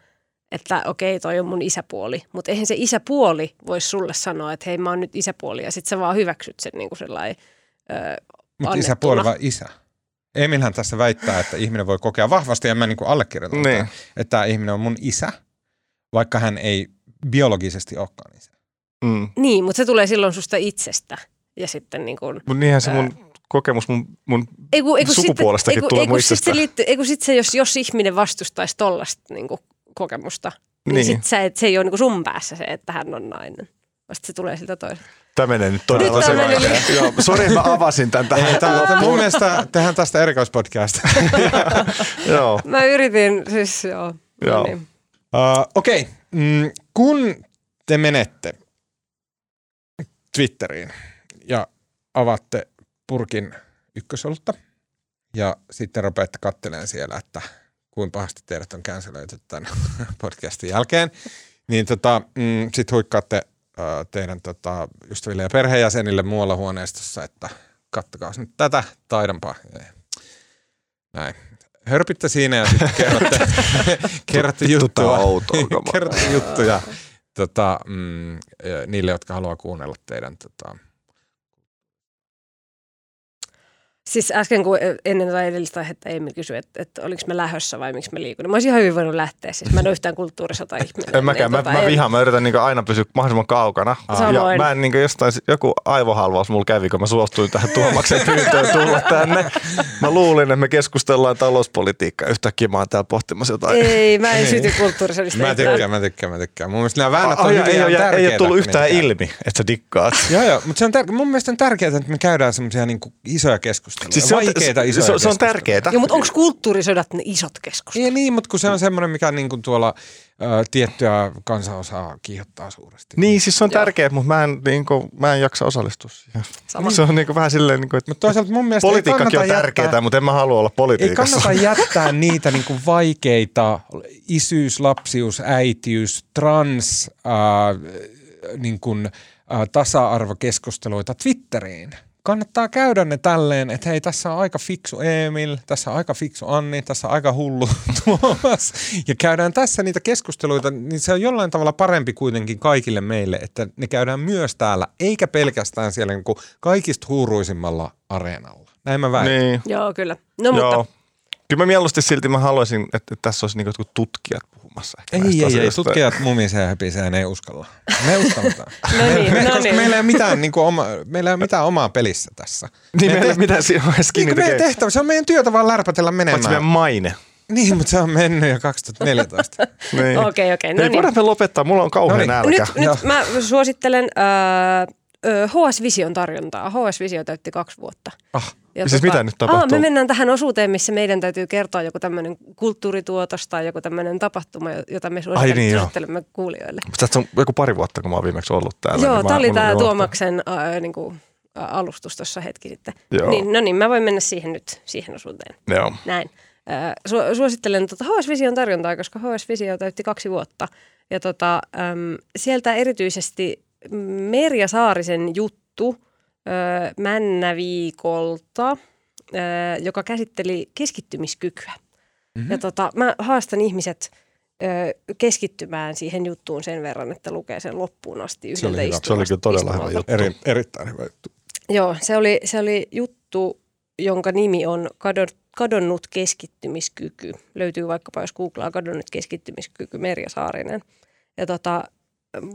että okei, toi on mun isäpuoli. Mutta eihän se isäpuoli voi sulle sanoa, että hei, mä oon nyt isäpuoli, ja sit sä vaan hyväksyt sen niin kuin sellainen ö, Mutta isä puoli vai isä? Emilhän tässä väittää, että ihminen voi kokea vahvasti, ja mä niin kuin allekirjoitan, Niin. niin. että tämä ihminen on mun isä, vaikka hän ei biologisesti olekaan isä. Mm. Niin, mutta se tulee silloin susta itsestä. Ja sitten niin kuin, Mutta niinhän se mun kokemus mun, mun Ei kun, ei kun Sukupuolestakin sitten, tulee ei kun, ei kun sit muistista. se liittyy, ei kun sit se, jos, jos ihminen vastustaisi tollasta niin kuin, kokemusta, niin, Niin. niin. Sit sä, et, se ei ole niin kuin sun päässä se, että hän on nainen. Vasta se tulee siltä toiselta. Tämä menee nyt todella sekaisin. Joo, sori, mä avasin tämän tähän. Tää, mun mielestä tehdään tästä erikoispodcast. Joo, Mä yritin, siis joo. Joo. Niin. Uh, Okei, okay. mm, kun te menette Twitteriin ja avaatte purkin ykkösolutta ja sitten rupeatte katselemaan siellä, että kuinka pahasti teidät on canceloitu tämän podcastin jälkeen, niin tota, mm, sitten huikkaatte teidän tota, ystäville ja perheenjäsenille muualla huoneistossa, että kattokaa nyt tätä, taidanpa. Näin. Hörpitte siinä ja sitten kerrotte, kerrotte juttua. outoa kamaa. kerrotte juttuja tota, mm, niille, jotka haluaa kuunnella teidän tota, Siis äsken kun ennen tai edellistä aihetta Emil kysyi, että, että oliko mä lähössä vai miksi mä liikun. niin Mä olisin ihan hyvin voinut lähteä. Siis mä en ole yhtään kulttuurisota ihminen. en mäkään. Mä, tota, mä en- vihaan. Mä yritän niin aina pysyä mahdollisimman kaukana. Samoin. Ja mä en niin jostain, joku aivohalvaus mulla kävi, kun mä suostuin tähän Tuomaksen pyyntöön tulla tänne. Mä luulin, että me keskustellaan talouspolitiikkaa. Yhtäkkiä mä oon täällä pohtimassa jotain. Ei, mä en syty kulttuurisodista. Mä tykkään, mä tykkään, mä tykkään. Mun mielestä nämä väännöt on Ai, hyviä ei, ei, ei, ei tärkeitä, ole tullut yhtään ilmi, että sä dikkaat. Joo, joo, mutta se on tär- mun mielestä on tärkeää, että me käydään semmoisia niinku isoja keskusteluja, Siis se on, vaikeita se, isoja se, on- se on tärkeää. Joo, mutta onko kulttuurisodat ne isot keskustelut? Ei niin, mutta kun se on semmoinen, mikä niinku tuolla ö, tiettyä kansanosaa kiihottaa suuresti. Niin, siis se on tärkeää, mutta mä en, niin kuin, mä en jaksa osallistua siihen. Sama. Se on niin kuin, vähän silleen, niin kuin, että Mutta toisaalta mun mielestä ei politiikkakin on tärkeää, jättää- mutta en mä halua olla Ei politiikassa. kannata jättää niitä niin kuin vaikeita isyys, lapsius, äitiys, trans, äh, niin kuin, äh, tasa-arvokeskusteluita Twitteriin. Kannattaa käydä ne tälleen, että hei, tässä on aika fiksu Emil, tässä on aika fiksu Anni, tässä on aika hullu Tuomas. Ja käydään tässä niitä keskusteluita, niin se on jollain tavalla parempi kuitenkin kaikille meille, että ne käydään myös täällä, eikä pelkästään siellä niin kuin kaikista huuruisimmalla areenalla. Näin mä väitän. Niin. Joo, kyllä. No Joo. mutta Kyllä mä mieluusti silti mä haluaisin, että, että tässä olisi niin jotkut tutkijat puhumassa. Ehkä Ei, ei, ei, tutkijat mumisee ja höpisee, ne ei uskalla. Me uskalletaan. No niin, me, no koska niin. meillä ei, ole mitään, niin kuin oma, meillä ei ole mitään omaa pelissä tässä. Niin meillä teht- mitä siinä on niin meidän tekee. tehtävä, se on meidän työtä vaan lärpätellä Paitsi meidän menemään. maine. Niin, mutta se on mennyt jo 2014. Niin. okei, okei. No Ei, niin. voidaan me lopettaa, mulla on kauhean No niin. nälkä. Nyt, nyt mä suosittelen äh, HS Vision tarjontaa. HS Visio täytti kaksi vuotta. Ah, Siis mitä nyt tapahtuu? Aa, me mennään tähän osuuteen, missä meidän täytyy kertoa joku tämmöinen kulttuurituotos tai joku tämmöinen tapahtuma, jota me suosittelemme, niin suosittelemme kuulijoille. Tästä on joku pari vuotta, kun mä oon viimeksi ollut täällä. Joo, niin mä- tämä oli tämä. Tuomaksen äh, niin kuin, äh, alustus tuossa hetki sitten. Joo. Niin, no niin, mä voin mennä siihen nyt, siihen osuuteen. Joo. Näin. Äh, Su- suosittelen tuota HS Vision tarjontaa, koska HS Visio täytti kaksi vuotta. Ja tota, äm, sieltä erityisesti Merja Saarisen juttu Männäviikolta, joka käsitteli keskittymiskykyä. Mm-hmm. Ja tota, mä haastan ihmiset keskittymään siihen juttuun sen verran, että lukee sen loppuun asti Se oli yhdeltä hyvä. Se oli kyllä todella hyvä juttu. eri, erittäin hyvä juttu. Joo, se oli, se oli juttu, jonka nimi on kadon, Kadonnut keskittymiskyky. Löytyy vaikkapa, jos googlaa kadonnut keskittymiskyky Merja Saarinen. Ja tota,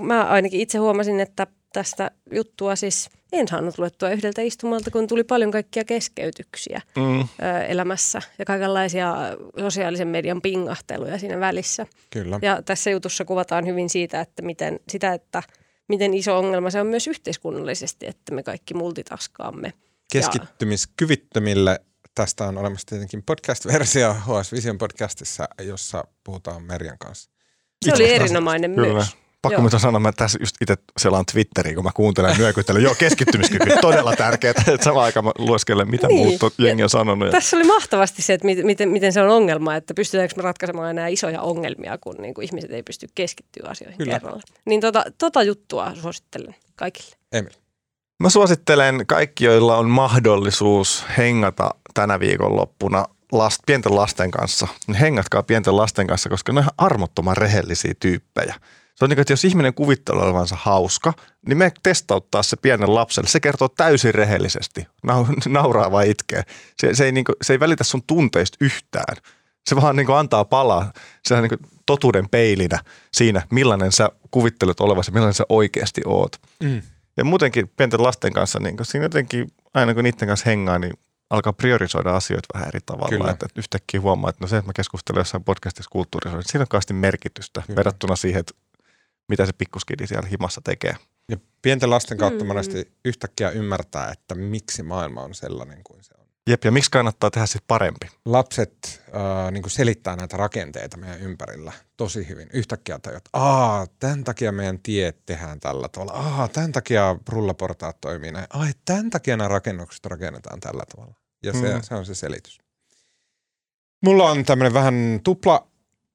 mä ainakin itse huomasin, että tästä juttua siis en saanut luettua yhdeltä istumalta, kun tuli paljon kaikkia keskeytyksiä Mm. ö, elämässä ja kaikenlaisia sosiaalisen median pingahteluja siinä välissä. Kyllä. Ja tässä jutussa kuvataan hyvin siitä, että miten, sitä, että miten iso ongelma se on myös yhteiskunnallisesti, että me kaikki multitaskaamme. Keskittymiskyvyttömille tästä on olemassa tietenkin podcast-versio HS Vision podcastissa, jossa puhutaan Merjan kanssa. Se oli erinomainen Kyllä. Pakko mitä sanoa, mä tässä just itse selaan Twitteriä, kun mä kuuntelen myökyttelen. Joo, keskittymiskyky, todella tärkeää. Että samaan aikaan mä lueskelen, mitä Niin. muut jengi on sanonut. Ja Tässä oli mahtavasti se, että miten, miten, miten se on ongelma, että pystytäänkö me ratkaisemaan enää isoja ongelmia, kun niin kuin ihmiset ei pysty keskittyä asioihin Kyllä. Kyllä. kerralla. Niin tota, tota juttua suosittelen kaikille. Emil. Mä suosittelen kaikki, joilla on mahdollisuus hengata tänä viikonloppuna last, pienten lasten kanssa. Niin hengatkaa pienten lasten kanssa, koska ne on ihan armottoman rehellisiä tyyppejä. Se on niin kuin, että jos ihminen kuvittelee olevansa hauska, niin me testauttaa se pienen lapselle. Se kertoo täysin rehellisesti. Nau- nauraa vai itkee. Se, se, ei, niin kuin, se ei välitä sun tunteista yhtään. Se vaan niin kuin antaa palaa. Se on niin kuin totuuden peilinä siinä, millainen sä kuvittelet olevasi, millainen sä oikeasti oot. Mm. Ja muutenkin pienten lasten kanssa, niin kun siinä jotenkin aina kun niiden kanssa hengaa, niin alkaa priorisoida asioita vähän eri tavalla. Kyllä. Että yhtäkkiä huomaa, että no se, että mä keskustelen jossain podcastissa kulttuurissa, niin siinä on kaasti merkitystä Kyllä. verrattuna siihen, että mitä se pikkuskidi siellä himassa tekee. Ja pienten lasten kautta Mm. monesti yhtäkkiä ymmärtää, että miksi maailma on sellainen kuin se on. Jep, ja miksi kannattaa tehdä sitten parempi? Lapset äh, niin selittää näitä rakenteita meidän ympärillä tosi hyvin. Yhtäkkiä tajuat, että aa, tämän takia meidän tiet tehdään tällä tavalla. Aa, tämän takia rullaportaat toimii näin. Ai, tämän takia nämä rakennukset rakennetaan tällä tavalla. Ja se, Mm. se on se selitys. Mulla on tämmöinen vähän tupla,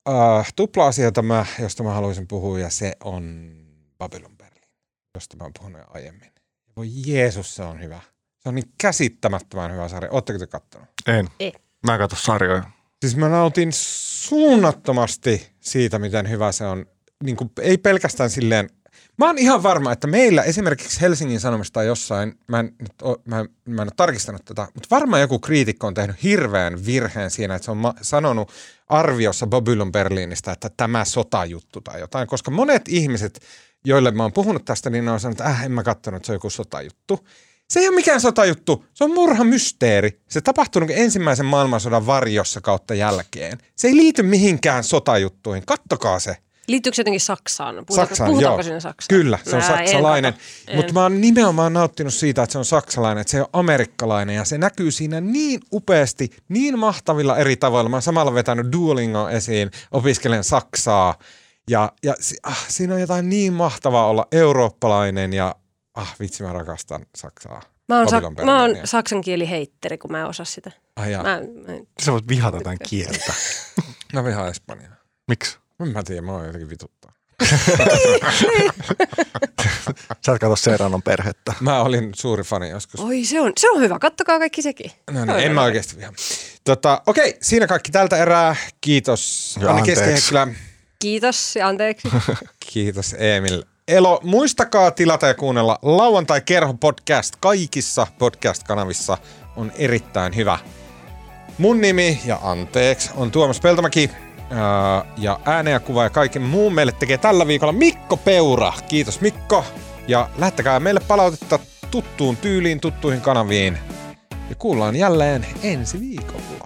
äh, tupla asia, tämä, josta mä haluaisin puhua, ja se on Babylon Berlin, josta mä oon puhunut jo aiemmin. Voi Jeesus, se on hyvä. Se on niin käsittämättömän hyvä sarja. Ootteko te kattonut? En. Ei. Mä en katso sarjoja. Siis mä nautin suunnattomasti siitä, miten hyvä se on. Niin kuin, ei pelkästään silleen, mä oon ihan varma, että meillä esimerkiksi Helsingin Sanomista jossain, mä en, nyt oo, mä, mä en ole tarkistanut tätä, mutta varmaan joku kriitikko on tehnyt hirveän virheen siinä, että se on ma- sanonut arviossa Babylon Berliinistä, että tämä sotajuttu tai jotain, koska monet ihmiset, joille mä oon puhunut tästä, niin ne on sanonut, että äh, en mä katsonut, se on joku sotajuttu. Se ei ole mikään sotajuttu, se on murhamysteeri. Se tapahtuu kuin ensimmäisen maailmansodan varjossa kautta jälkeen. Se ei liity mihinkään sotajuttuihin. Kattokaa se. Liittyykö se jotenkin Saksaan? Puhutaanko, Saksaan, puhutaanko joo. sinne Saksaan? Kyllä, se on Nää, en saksalainen. Mutta mä oon nimenomaan nauttinut siitä, että se on saksalainen, että se on amerikkalainen ja se näkyy siinä niin upeasti, niin mahtavilla eri tavoilla. Mä oon samalla vetänyt Duolingo esiin, opiskelen saksaa ja, ja ah, siinä on jotain niin mahtavaa olla eurooppalainen ja ah vitsi mä rakastan saksaa. Mä oon, sak- mä oon saksan kieli heitteri, kun mä en osaa sitä. Jaa. Mä, mä, Sä voit vihata tämän kieltä. Mä vihaan Espanjaa. Miksi? En mä tiedä, mä oon jotenkin vituttaa. Sä et katso Serranon perhettä. Mä olin suuri fani joskus. oi, se on, se on hyvä. Kattokaa kaikki sekin. No niin, on en mä oikeasti vihaa. Tota, okei, siinä kaikki tältä erää. Kiitos Ja Anne anteeksi. Kiitos ja anteeksi. Kiitos Emil. Elo, muistakaa tilata ja kuunnella Lauantai Kerho podcast kaikissa podcast-kanavissa. On erittäin hyvä. Mun nimi, ja anteeksi, on Tuomas Peltomäki. Ja ääne ja kuva ja kaiken muun meille tekee tällä viikolla Mikko Peura. Kiitos Mikko. Ja lähettäkää meille palautetta tuttuun tyyliin, tuttuihin kanaviin. Ja kuullaan jälleen ensi viikolla.